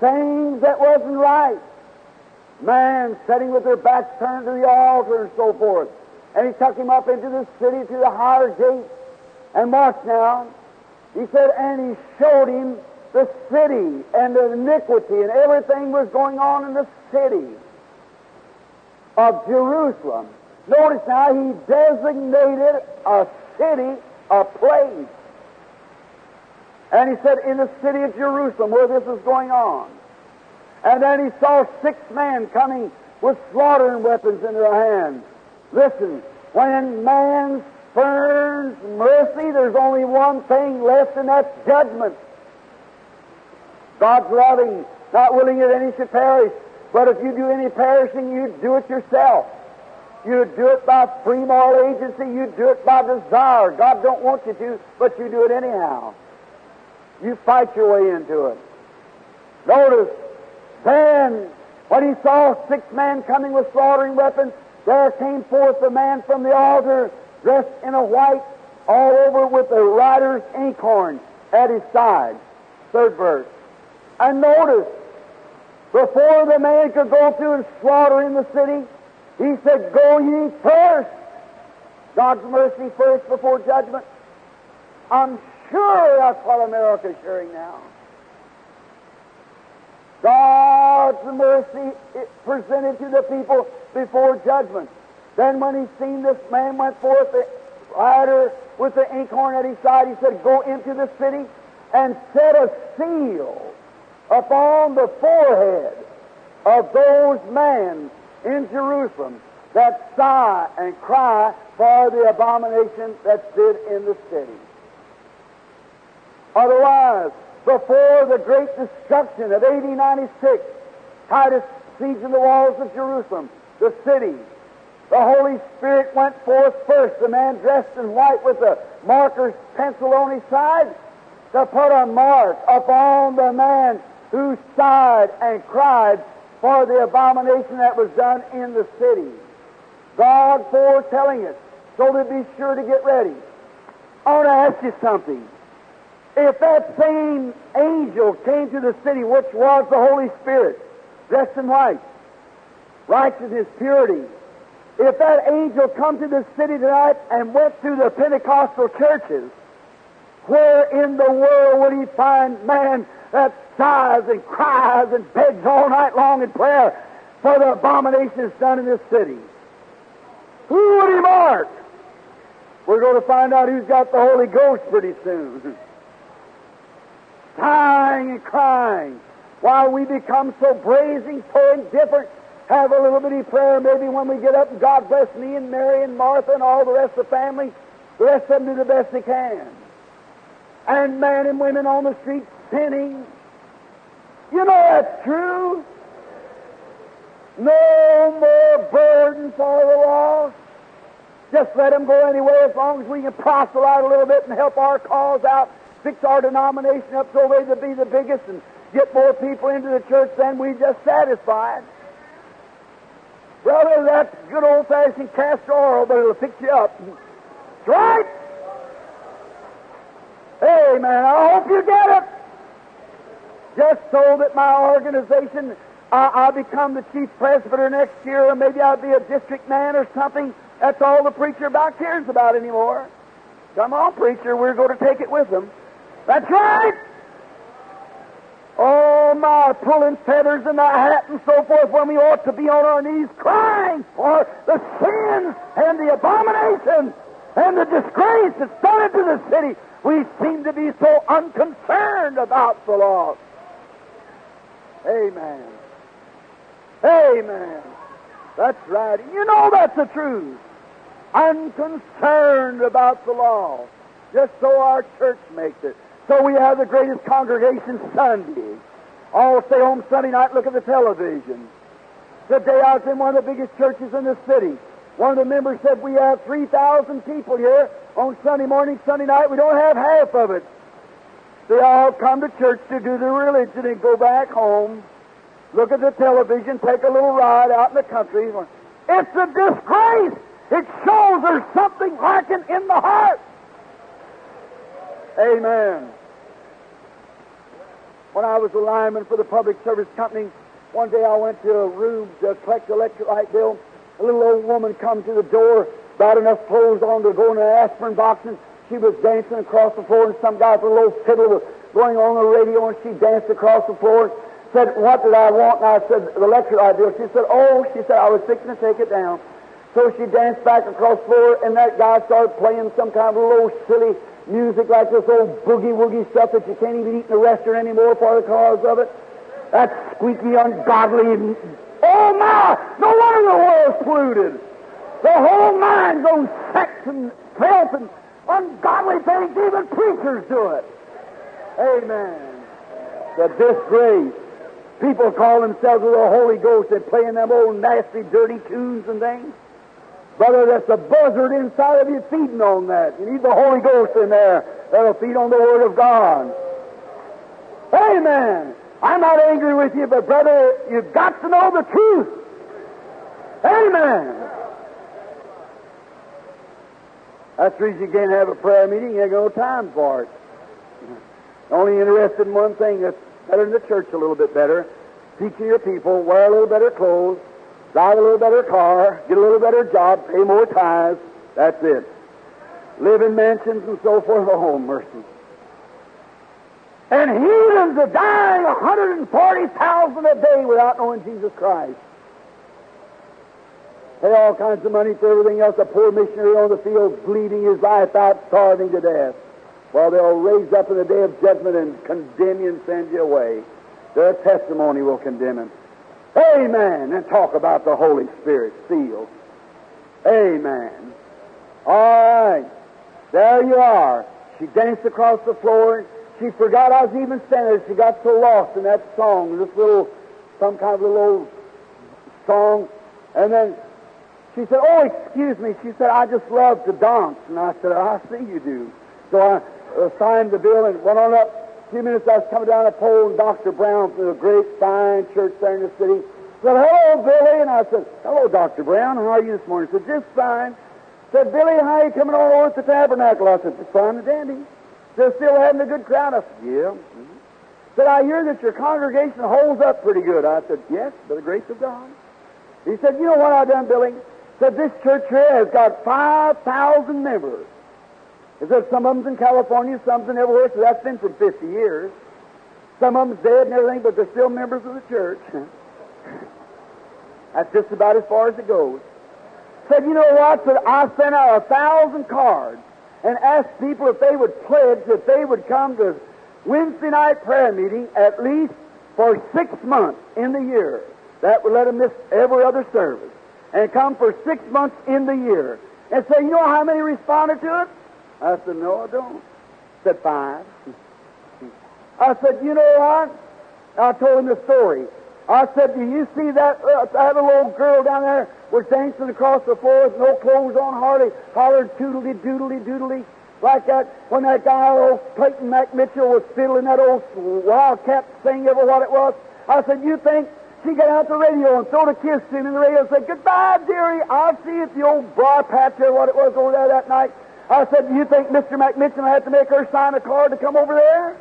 A: things that wasn't right. Man sitting with their backs turned to the altar and so forth. And he took him up into the city to the higher gate. And march now. He said, and he showed him the city and the iniquity and everything was going on in the city of Jerusalem. Notice now he designated a city, a place. And he said, in the city of Jerusalem, where this is going on. And then he saw six men coming with slaughtering weapons in their hands. Listen, when man spurns mercy, there's only one thing left, and that's judgment. God's loving, not willing that any should perish. But if you do any perishing, you do it yourself. You do it by free moral agency. You do it by desire. God don't want you to, but you do it anyhow. You fight your way into it. Notice, then, when he saw six men coming with slaughtering weapons, there came forth a man from the altar dressed in a white, all over with a rider's inkhorn at his side. Third verse. And notice, before the man could go through and slaughter in the city, he said, Go ye first. God's mercy first before judgment. I'm sure that's what America's hearing now. God's mercy presented to the people before judgment. Then when he seen this man went forth, the rider with the inkhorn at his side, he said, Go into the city and set a seal upon the forehead of those men in Jerusalem that sigh and cry for the abomination that stood in the city. Otherwise, before the great destruction of AD 96, Titus sieged the walls of Jerusalem, the city. The Holy Spirit went forth first, the man dressed in white with a marker's pencil on his side, to put a mark upon the man who sighed and cried for the abomination that was done in the city. God foretelling it, so to be sure to get ready. I want to ask you something. If that same angel came to the city, which was the Holy Spirit, dressed in white, righteousness, purity, if that angel come to the city tonight and went through the Pentecostal churches, where in the world would he find man that sighs and cries and begs all night long in prayer for the abominations done in this city? Who would he mark? We're going to find out who's got the Holy Ghost pretty soon. Sighing and crying while we become so brazen, so indifferent. Have a little bitty prayer maybe when we get up and God bless me and Mary and Martha and all the rest of the family. The rest of them do the best they can. And men and women on the street sinning. You know that's true. No more burden for the lost. Just let them go anyway as long as we can proselyte a little bit and help our cause out fix our denomination up so way to be the biggest and get more people into the church than we just satisfied. Brother, that's good old fashioned castor oil, but it'll fix you up. That's right. man, I hope you get it. Just so that my organization, I, I'll become the chief presbyter next year, or maybe I'll be a district man or something. That's all the preacher about cares about anymore. Come on, preacher, we're going to take it with them. That's right. Oh, my, pulling feathers in the hat and so forth when we ought to be on our knees crying for the sins and the abominations and the disgrace that's done into the city. We seem to be so unconcerned about the lost. Amen. Amen. That's right. You know that's the truth. Unconcerned about the law. Just so our church makes it. So we have the greatest congregation Sunday. All stay home Sunday night, look at the television. The day I was in one of the biggest churches in the city. One of the members said, We have 3,000 people here on Sunday morning, Sunday night. We don't have half of it. They all come to church to do their religion and go back home, look at the television, take a little ride out in the country. It's a disgrace. It shows there's something lacking in the heart. Amen. When I was a lineman for the public service company, one day I went to a room to collect the electric light bill. A little old woman come to the door, got enough clothes on to go in an aspirin box, and she was dancing across the floor, and some guy with a little fiddle was going on the radio, and she danced across the floor. Said, what did I want? And I said, the electric light bill. She said, oh, she said, I was fixing to take it down. So she danced back across the floor, and that guy started playing some kind of low, silly music like this old boogie woogie stuff that you can't even eat in a restaurant anymore for the cause of it. That squeaky, ungodly. Oh my! No wonder the world's polluted. The whole mind goes sex and filth and ungodly things. Even preachers do it. Amen. The disgrace. People call themselves the Holy Ghost. They're playing them old nasty, dirty tunes and things. Brother, that's a buzzard inside of you feeding on that. You need the Holy Ghost in there that'll feed on the Word of God. Amen. I'm not angry with you, but brother, you've got to know the truth. Amen. That's the reason you can't have a prayer meeting. You ain't got no time for it. Only interested in one thing that's better in the church a little bit better. Teaching your people, wear a little better clothes, drive a little better car, get a little better job, pay more tithes. That's it. Live in mansions and so forth. Oh, mercy. And heathens are dying 140,000 a day without knowing Jesus Christ. Pay all kinds of money for everything else. A poor missionary on the field bleeding his life out, starving to death. While they'll raise up in the day of judgment and condemn you and send you away. Their testimony will condemn him. Amen. And talk about the Holy Spirit sealed. Amen. All right. There you are. She danced across the floor. She forgot I was even standing. She got so lost in that song, this little, some kind of little old song. And then she said, Oh, excuse me. She said, I just love to dance. And I said, I see you do. So I signed the bill and went on up few minutes, I was coming down the pole, and Dr. Brown from the great fine church there in the city said, Hello, Billy. And I said, Hello, Dr. Brown. How are you this morning? He said, Just fine. Said, Billy, how are you coming on over at the tabernacle? I said, Just fine and dandy. Said, Still having a good crowd? I said, Yeah. Mm-hmm. Said, I hear that your congregation holds up pretty good. I said, Yes, by the grace of God. He said, You know what I've done, Billy? Said, This church here has got 5,000 members. He said, Some of them's in California, some's in everywhere, so that's been for 50 years. Some of them's dead and everything, but they're still members of the church. That's just about as far as it goes. Said, you know what? Said, I sent out a thousand cards and asked people if they would pledge that they would come to Wednesday night prayer meeting at least for six months in the year. That would let them miss every other service. And come for six months in the year. And say, you know how many responded to it? I said, no, I don't. Said, five. I said, you know what? I told him the story. I said, Do you see that, uh, that little girl down there was dancing across the floor with no clothes on, hardly hollered toodly doodly doodly? like that when that guy, old Clayton McMichen, was fiddling that old wildcat thing, ever what it was. I said, You think she got out the radio and threw a kiss him in the radio and said, Goodbye, dearie. I'll see at the old bar patch or what it was over there that night. I said, Do you think Mr. McMichen had to make her sign a card to come over there?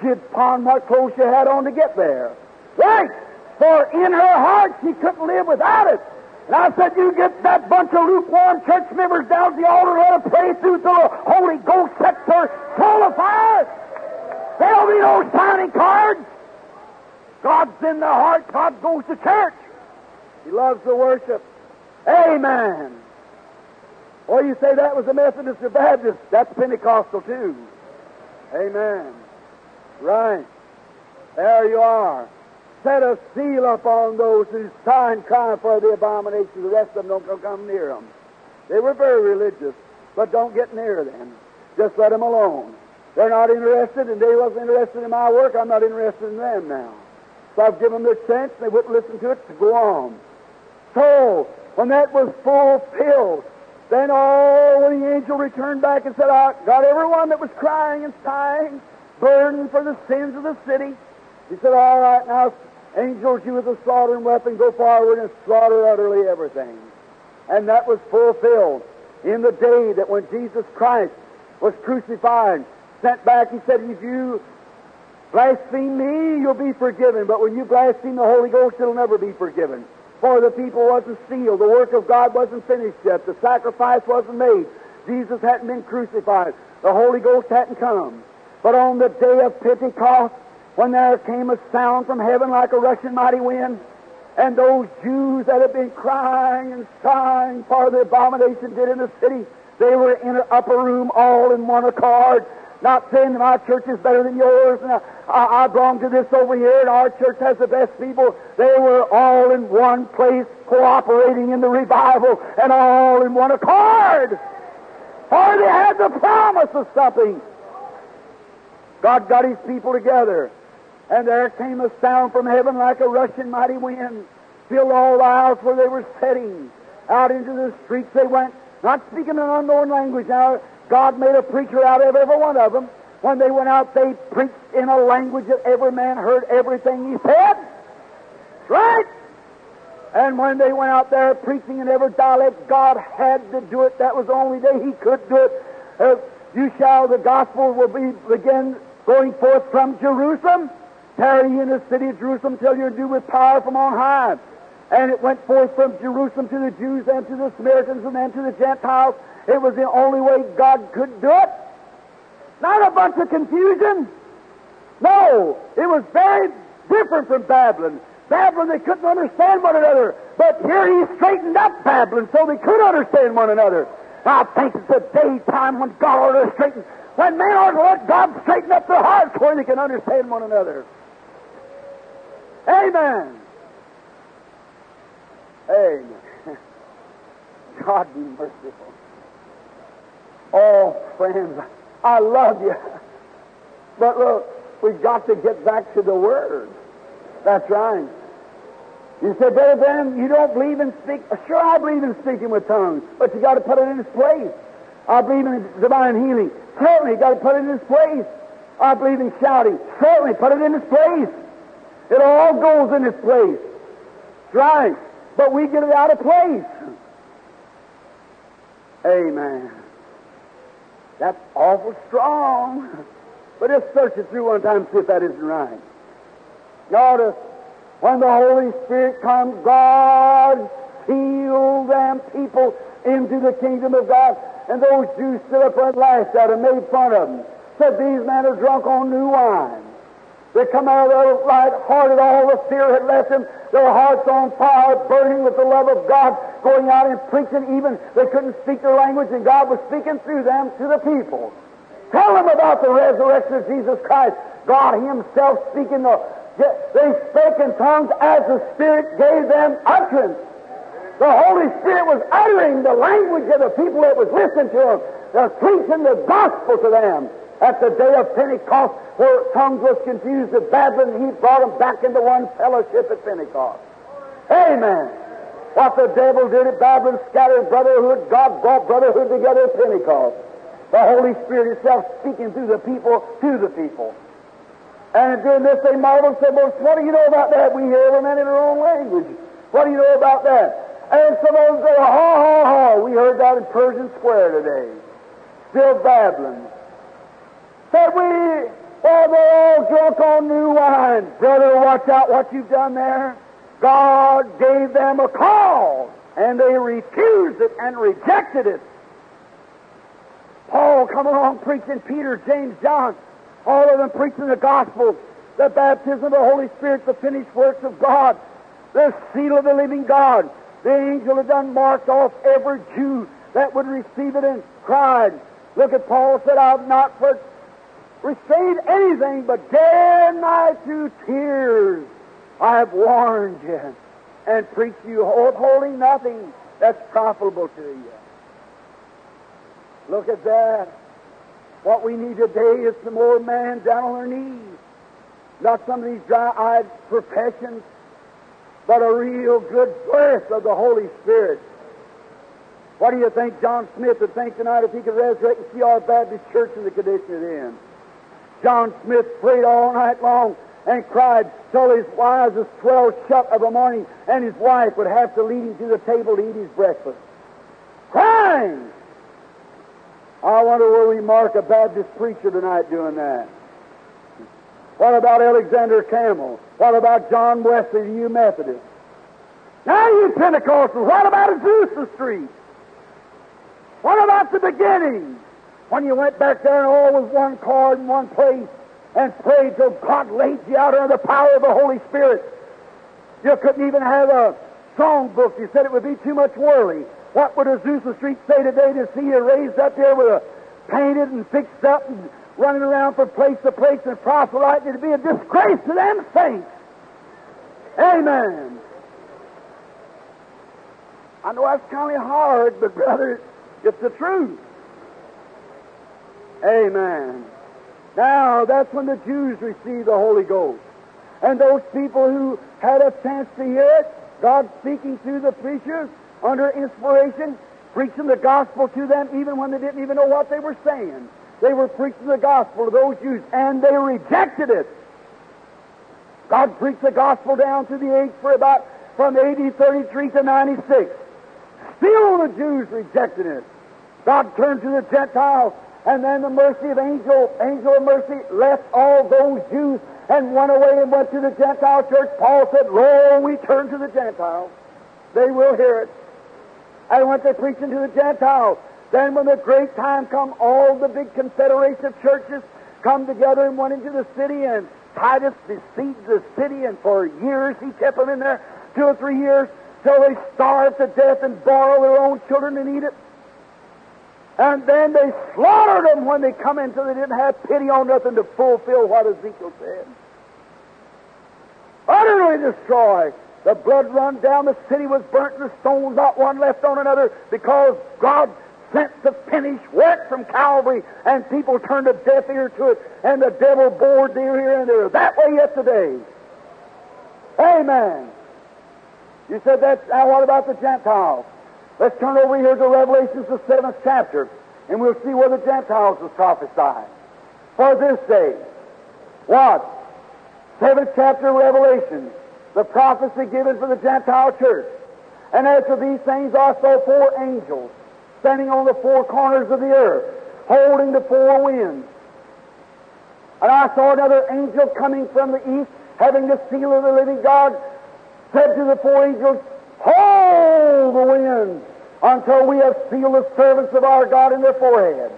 A: She'd pawn what clothes she had on to get there. Right! For in her heart she couldn't live without it. And I said, You get that bunch of lukewarm church members down to the altar and let them pray through till the Holy Ghost sets her soul afire. There'll be no signing cards. God's in the heart. God goes to church. He loves the worship. Amen. Or you say that was a Methodist or Baptist. That's Pentecostal too. Amen. Right. There you are. Set a seal upon those who sign cry for the abomination. The rest of them don't come near them. They were very religious, but don't get near them. Just let them alone. They're not interested, and they wasn't interested in my work. I'm not interested in them now. So I've given them their chance, they wouldn't listen to it to go on. So, when that was fulfilled, then all when the angel returned back and said, I got everyone that was crying and sighing, burdened for the sins of the city. He said, All right, now, angels, you with the slaughtering weapon, go forward and slaughter utterly everything. And that was fulfilled in the day that when Jesus Christ was crucified, sent back, he said, If you blaspheme me, you'll be forgiven. But when you blaspheme the Holy Ghost, it'll never be forgiven. For the people wasn't sealed. The work of God wasn't finished yet. The sacrifice wasn't made. Jesus hadn't been crucified. The Holy Ghost hadn't come. But on the day of Pentecost, when there came a sound from heaven like a rushing mighty wind, and those Jews that had been crying and sighing for the abomination did in the city, they were in an upper room all in one accord, not saying that my church is better than yours, and I, I, belong to this over here, and our church has the best people. They were all in one place, cooperating in the revival, and all in one accord. Or they had the promise of something. God got His people together, and there came a sound from heaven like a rushing mighty wind, filled all the house where they were sitting. Out into the streets they went, not speaking an unknown language. Now, God made a preacher out of every one of them. When they went out, they preached in a language that every man heard everything he said. Right? And when they went out there preaching in every dialect, God had to do it. That was the only day He could do it. Uh, you shall, the gospel will be begin going forth from Jerusalem. Tarry in the city of Jerusalem till you're endued with power from on high. And it went forth from Jerusalem to the Jews and to the Samaritans and then to the Gentiles. It was the only way God could do it. Not a bunch of confusion. No, it was very different from Babylon. Babylon, they couldn't understand one another. But here he straightened up Babylon so they could understand one another. I think it's a daytime when God ought to straighten, when men ought to let God straighten up their hearts where they can understand one another. Amen. Amen. God be merciful. Oh, friends, I love you. But look, we've got to get back to the Word. That's right. You say, Brother Ben, you don't believe in speaking. Sure, I believe in speaking with tongues, but you got to put it in its place. I believe in divine healing. Certainly, you got to put it in its place. I believe in shouting. Certainly, put it in its place. It all goes in its place. That's right. But we get it out of place. Amen. That's awful strong. But just search it through one time and see if that isn't right. Notice, when the Holy Spirit comes, God sealed them people into the kingdom of God. And those Jews stood up and laughed at them, made fun of them. Said, These men are drunk on new wine. They come out of there light-hearted, all the fear had left them, their hearts on fire, burning with the love of God, going out and preaching even, they couldn't speak their language, and God was speaking through them to the people. Tell them about the resurrection of Jesus Christ. God Himself speaking the, they spake in tongues as the Spirit gave them utterance. The Holy Spirit was uttering the language of the people that was listening to them. They're preaching the gospel to them at the day of Pentecost, where tongues was confused with Babylon, he brought them back into one fellowship at Pentecost. Amen. What the devil did at Babylon scattered brotherhood, God brought brotherhood together at Pentecost. The Holy Spirit itself speaking through the people to the people. And during this they marveled and said, Well, what do you know about that? We hear man in our own language. What do you know about that? And some of them say, Ha ha ha. We heard that in Pershing Square today. Still babbling. Said we, well, they're all drunk on new wine. Brother, watch out what you've done there. God gave them a call, and they refused it and rejected it. Paul come along preaching, Peter, James, John, all of them preaching the gospel, the baptism of the Holy Spirit, the finished works of God, the seal of the living God. The angel had done marked off every Jew that would receive it and cried. Look at Paul said, I've not for restrained anything but and night through tears. I have warned you and preached you holding nothing that's profitable to you. Look at that. What we need today is some more man down on their knees. Not some of these dry-eyed professions, but a real good breath of the Holy Spirit. What do you think John Smith would think tonight if he could resurrect and see our Baptist church in the condition it's in? John Smith prayed all night long and cried till his eyes was swelled shut of a morning, and his wife would have to lead him to the table to eat his breakfast. Crying! I wonder where we mark a Baptist preacher tonight doing that. What about Alexander Campbell? What about John Wesley, you Methodist? Now you Pentecostals, what about Azusa Street? What about the beginning? When you went back there and all was one chord in one place and prayed till God laid you out under the power of the Holy Spirit. You couldn't even have a song book. You said it would be too much worldly. What would Azusa Street say today to see you raised up there with a painted and fixed up and running around from place to place and proselyting? It'd be a disgrace to them saints. Amen. I know that's kind of hard, but brother, it's the truth. Amen. Now, that's when the Jews received the Holy Ghost. And those people who had a chance to hear it, God speaking through the preachers under inspiration, preaching the gospel to them even when they didn't even know what they were saying. They were preaching the gospel to those Jews, and they rejected it. God preached the gospel down to the age for about from AD 33 to 96. Still the Jews rejected it. God turned to the Gentiles and then the mercy of angel, angel of mercy left all those Jews and went away and went to the Gentile church. Paul said, Lo, we turn to the Gentiles. They will hear it. And went they preaching to the Gentiles. Then when the great time come, all the big confederation of churches come together and went into the city and Titus besieged the city and for years he kept them in there, two or three years, till they starved to death and borrow their own children and eat it. And then they slaughtered them when they come in so they didn't have pity on nothing to fulfill what Ezekiel said. Utterly destroyed. The blood run down, the city was burnt, the stones not one left on another, because God sent the finished work from Calvary, and people turned a deaf ear to it, and the devil bored their ear, and they're that way yet today. Amen. You said that. Now, what about the Gentiles? Let's turn over here to Revelations, the seventh chapter, and we'll see where the Gentiles was prophesied. For this day, what? Seventh chapter of Revelation, the prophecy given for the Gentile church. And after these things saw four angels standing on the four corners of the earth, holding the four winds. And I saw another angel coming from the east, having the seal of the living God, said to the four angels, Hold the winds until we have sealed the servants of our God in their forehead.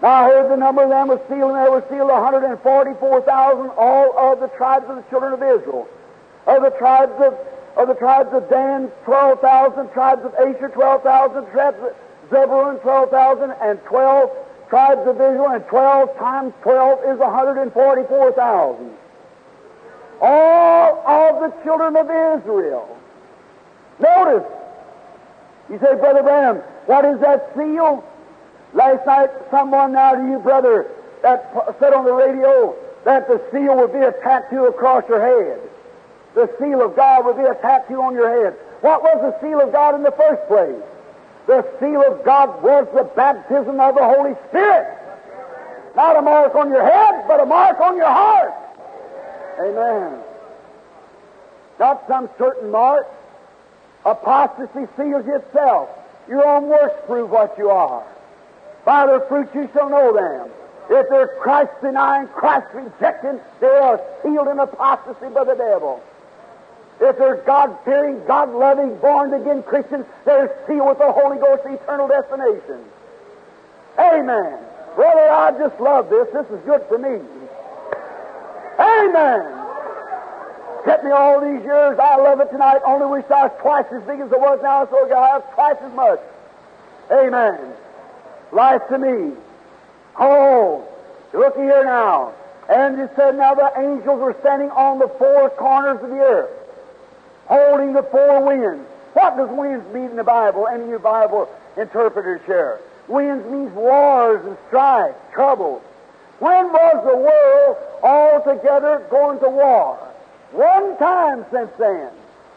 A: Now I heard the number of them was sealed, and there were sealed 144,000, all of the tribes of the children of Israel. Of the tribes of, of the tribes of Dan, 12,000, tribes of Asher, 12,000, tribes of Zebulun, 12,000, and 12 tribes of Israel, and 12 times 12 is 144,000. All of the children of Israel. Notice, you say, Brother Branham, what is that seal? Last night, someone now to you, brother, that said on the radio that the seal would be a tattoo across your head. The seal of God would be a tattoo on your head. What was the seal of God in the first place? The seal of God was the baptism of the Holy Spirit. Not a mark on your head, but a mark on your heart. Amen. Not some certain mark. Apostasy seals itself. Your own works prove what you are. By their fruits you shall know them. If they're Christ denying, Christ rejecting, they are sealed in apostasy by the devil. If they're God fearing, God loving, born again Christians, they're sealed with the Holy Ghost eternal destination. Amen. Brother, I just love this. This is good for me. Amen. Kept me all these years. I love it tonight. Only wish I was twice as big as I was now, so I have twice as much. Amen. Life to me. Oh, look here now. And it said, now the angels were standing on the four corners of the earth, holding the four winds. What does winds mean in the Bible and in your Bible interpreters share? Winds means wars and strife, troubles. When was the world altogether going to war? One time since then.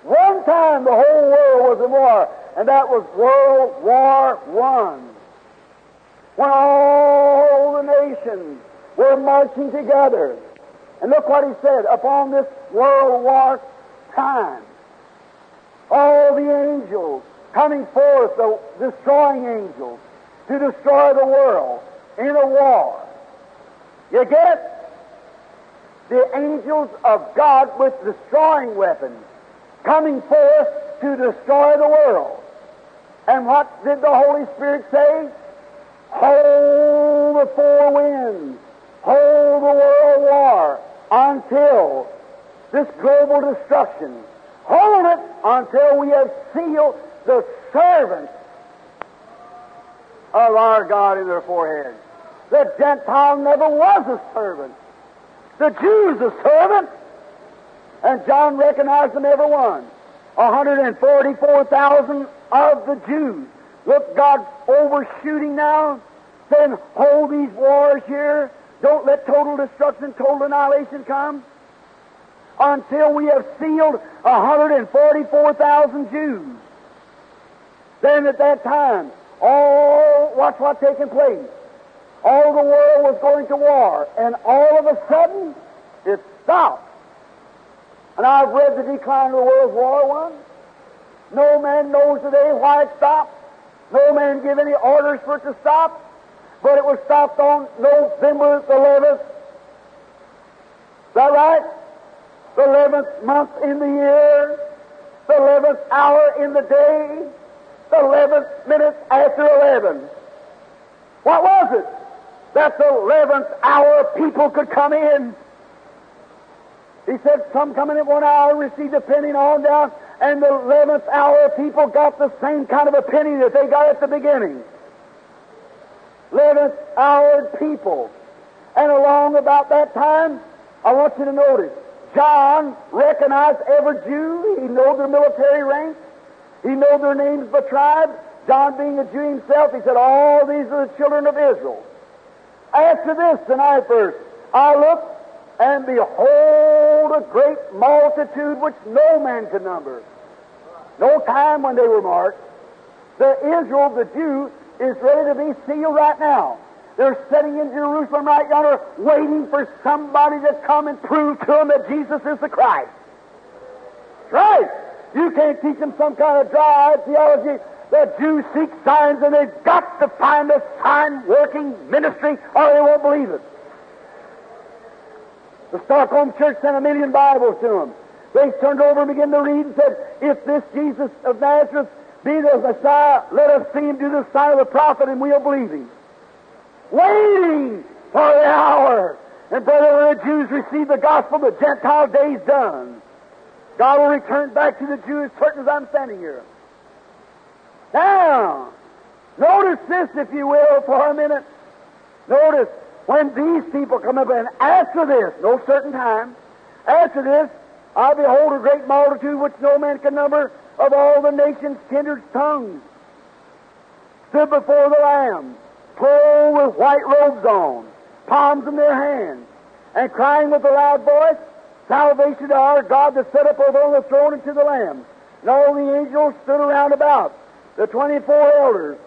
A: One time the whole world was in war, and that was World War One. When all the nations were marching together. And look what he said, upon this World War time, all the angels coming forth, the destroying angels, to destroy the world in a war. You get it? The angels of God with destroying weapons coming forth to destroy the world. And what did the Holy Spirit say? Hold the four winds, hold the world war until this global destruction. Hold it until we have sealed the servants of our God in their foreheads. The Gentile never was a servant. The Jews a servant. And John recognized them every one. 144,000 of the Jews. Look, God's overshooting now, Then hold these wars here. Don't let total destruction, total annihilation come until we have sealed 144,000 Jews. Then at that time, all, watch what's taking place. All the world was going to war, and all of a sudden, it stopped. And I've read the decline of the World War One. No man knows today why it stopped. No man gave any orders for it to stop. But it was stopped on November the 11th. Is that right? The 11th month in the year. The 11th hour in the day. The 11th minute after 11. What was it? That the 11th hour people could come in. He said some coming in at one hour received a penny and on down, and the 11th hour people got the same kind of a penny that they got at the beginning. 11th hour people. And along about that time, I want you to notice, John recognized every Jew. He knew their military rank. He knew their names by tribe. John being a Jew himself, he said, all these are the children of Israel. After this, tonight verse, I looked, and behold a great multitude which no man could number. No time when they were marked. The Israel, the Jew, is ready to be sealed right now. They're sitting in Jerusalem right yonder, waiting for somebody to come and prove to them that Jesus is the Christ. Right. You can't teach them some kind of dry theology. The Jews seek signs, and they've got to find a sign working ministry, or they won't believe it. The Stockholm Church sent a million Bibles to them. They turned over and began to read and said, If this Jesus of Nazareth be the Messiah, let us see him do the sign of the prophet, and we'll believe him. Waiting for the hour. And brother, when the Jews receive the gospel, the Gentile day's done. God will return back to the Jewish church as I'm standing here. Now, notice this, if you will, for a minute. Notice when these people come up, and after this, no certain time, after this, I behold a great multitude which no man can number of all the nations, kindreds, tongues, stood before the Lamb, clothed with white robes on, palms in their hands, and crying with a loud voice, Salvation to our God that set up over on the throne and to the Lamb. And all the angels stood around about, the 24 elders,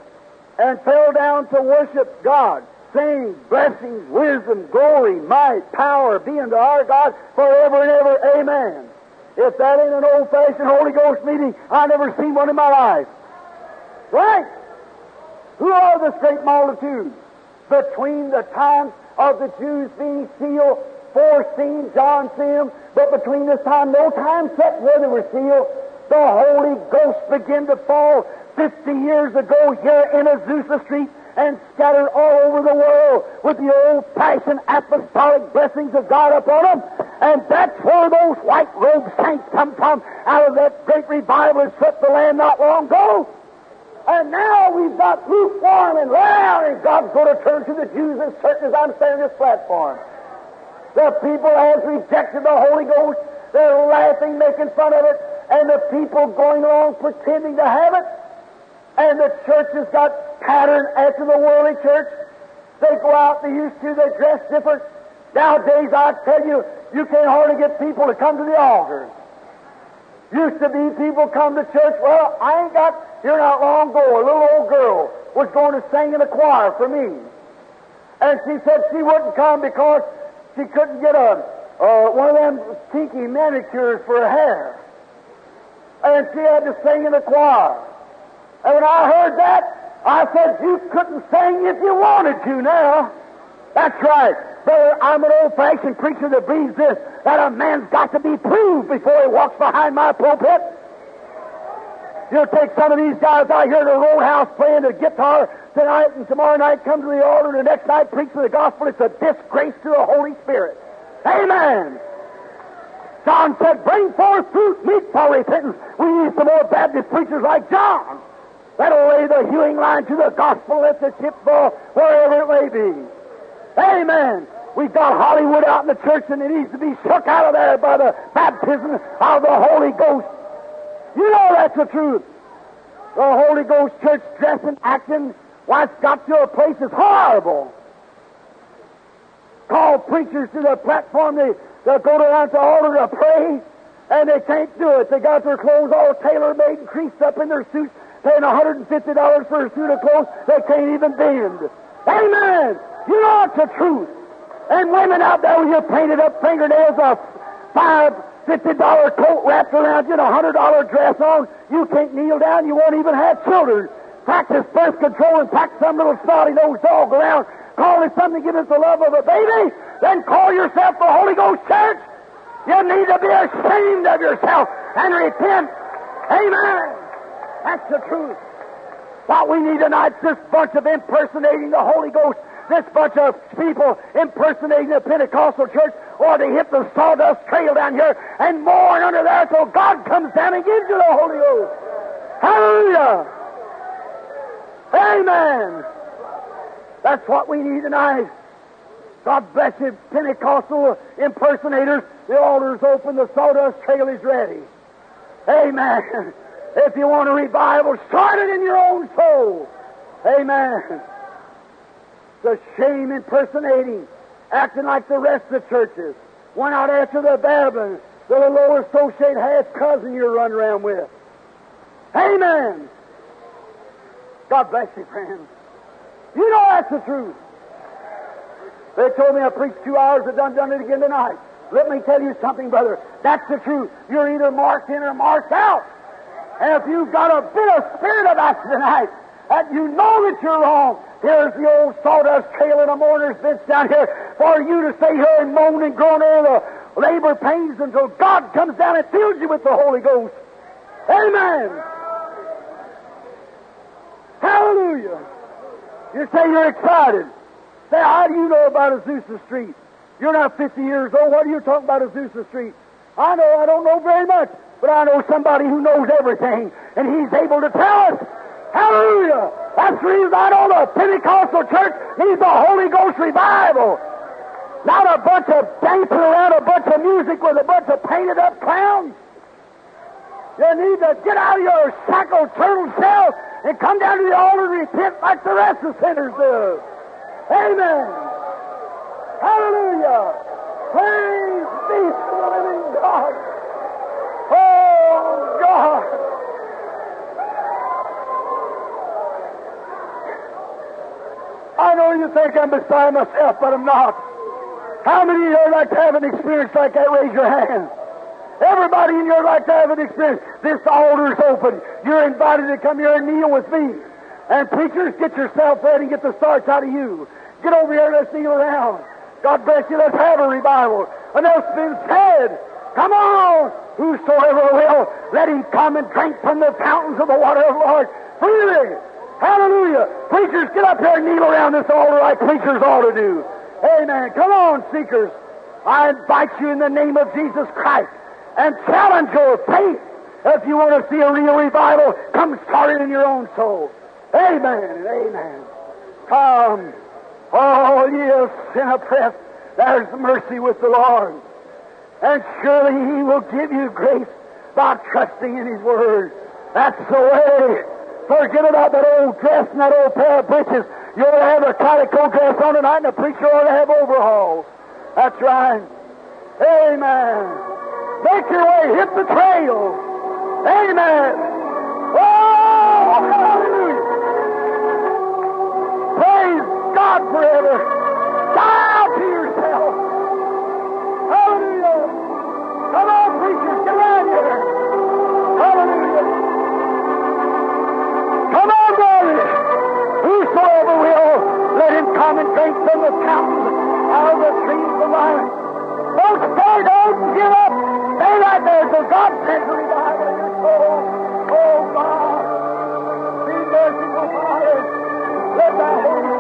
A: and fell down to worship God, saying, Blessings, wisdom, glory, might, power be unto our God forever and ever. Amen. If that ain't an old fashioned Holy Ghost meeting, I never seen one in my life. Right? Who are this great multitude? Between the times of the Jews being sealed, foreseen, John them, but between this time, no time set where they were sealed, the Holy Ghost began to fall 50 years ago here in Azusa Street and scattered all over the world with the old-fashioned apostolic blessings of God upon them. And that's where those white robed saints come from, out of that great revival that swept the land not long ago. And now we've got lukewarm and round, and God's going to turn to the Jews as certain as I'm standing this platform. The people has rejected the Holy Ghost. They're laughing, making fun of it, and the people going along pretending to have it. And the church has got patterned after the worldly church. They go out, they used to, they dress different. Nowadays, I tell you, you can't hardly get people to come to the altar. Used to be people come to church, well, I ain't got, here not long ago, a little old girl was going to sing in a choir for me. And she said she wouldn't come because she couldn't get a, uh, one of them kinky manicures for her hair. And she had to sing in the choir. And when I heard that, I said, You couldn't sing if you wanted to now. That's right. Brother, I'm an old fashioned preacher that believes this that a man's got to be proved before he walks behind my pulpit. You'll take some of these guys out here in the roadhouse playing the guitar tonight and tomorrow night come to the altar and the next night preach the gospel. It's a disgrace to the Holy Spirit. Amen. John said, Bring forth fruit meet for repentance. We need some more Baptist preachers like John. That'll lay the hewing line to the gospel, let the ship wherever it may be. Amen. We've got Hollywood out in the church and it needs to be shook out of there by the baptism of the Holy Ghost. You know that's the truth. The Holy Ghost church dressing, acting, why it's got to a place is horrible. Call preachers to the platform, they, they'll go down to the altar to pray, and they can't do it. They got their clothes all tailor-made and creased up in their suits, paying $150 for a suit of clothes they can't even bend. Amen! You know it's the truth. And women out there with your painted up fingernails, a five fifty dollar coat wrapped around you, and a hundred dollar dress on, you can't kneel down. You won't even have children. Practice birth control and pack some little snotty nosed dog around, calling it something to give us the love of a baby. Then call yourself the Holy Ghost Church. You need to be ashamed of yourself and repent. Amen. That's the truth. What we need tonight is this bunch of impersonating the Holy Ghost this bunch of people impersonating the Pentecostal church, or they hit the sawdust trail down here and mourn under there till God comes down and gives you the Holy Ghost. Hallelujah! Amen! That's what we need tonight. God bless you, Pentecostal impersonators. The altar's open, the sawdust trail is ready. Amen. If you want a revival, start it in your own soul. Amen the shame impersonating, acting like the rest of the churches. Went out after the Babylon, the lower associate half cousin you're run around with. Amen. God bless you, friends. You know that's the truth. They told me I preached two hours, I done done it again tonight. Let me tell you something, brother. That's the truth. You're either marked in or marked out. And if you've got a bit of spirit about you tonight, that you know that you're wrong, Here's the old sawdust trail in a mourner's bench down here for you to stay here and moan and groan over the labor pains until God comes down and fills you with the Holy Ghost. Amen. Hallelujah. You say you're excited. Say, how do you know about Azusa Street? You're not 50 years old. What are you talking about Azusa Street? I know I don't know very much, but I know somebody who knows everything, and he's able to tell us. Hallelujah. That's the reason I know the Pentecostal church needs a Holy Ghost revival. Not a bunch of dancing around a bunch of music with a bunch of painted up clowns. You need to get out of your shackled turtle shell and come down to the altar and repent like the rest of sinners do. Amen. Hallelujah. Praise be to the living God. I know you think I'm beside myself, but I'm not. How many of you like to have an experience like that? Raise your hand. Everybody in your life to have an experience. This altar's open. You're invited to come here and kneel with me. And preachers, get yourself ready and get the starch out of you. Get over here, let's kneel down. God bless you, let's have a revival. Enough's been said. Come on! Whosoever will, let him come and drink from the fountains of the water of the Lord freely. Hallelujah. Preachers, get up here and kneel around this altar like preachers ought to do. Amen. Come on, seekers. I invite you in the name of Jesus Christ and challenge your faith. If you want to see a real revival, come start it in your own soul. Amen amen. Come. Oh, ye sin oppressed, there's mercy with the Lord. And surely He will give you grace by trusting in His Word. That's the way. Forget about that old dress and that old pair of breeches. You ought to have a calico dress on tonight, and the preacher ought to have overalls. That's right. Amen. Make your way. Hit the trail. Amen. Oh, hallelujah. Praise God forever. Die Come on, preachers, get around here. Hallelujah. Come on, brothers. Whosoever will, let him come and drink from the fountains out of the streams of life. Don't stay, don't give up. Stay right there till God sends revival in your soul. Oh, God. Be merciful, Father. Let thy Holy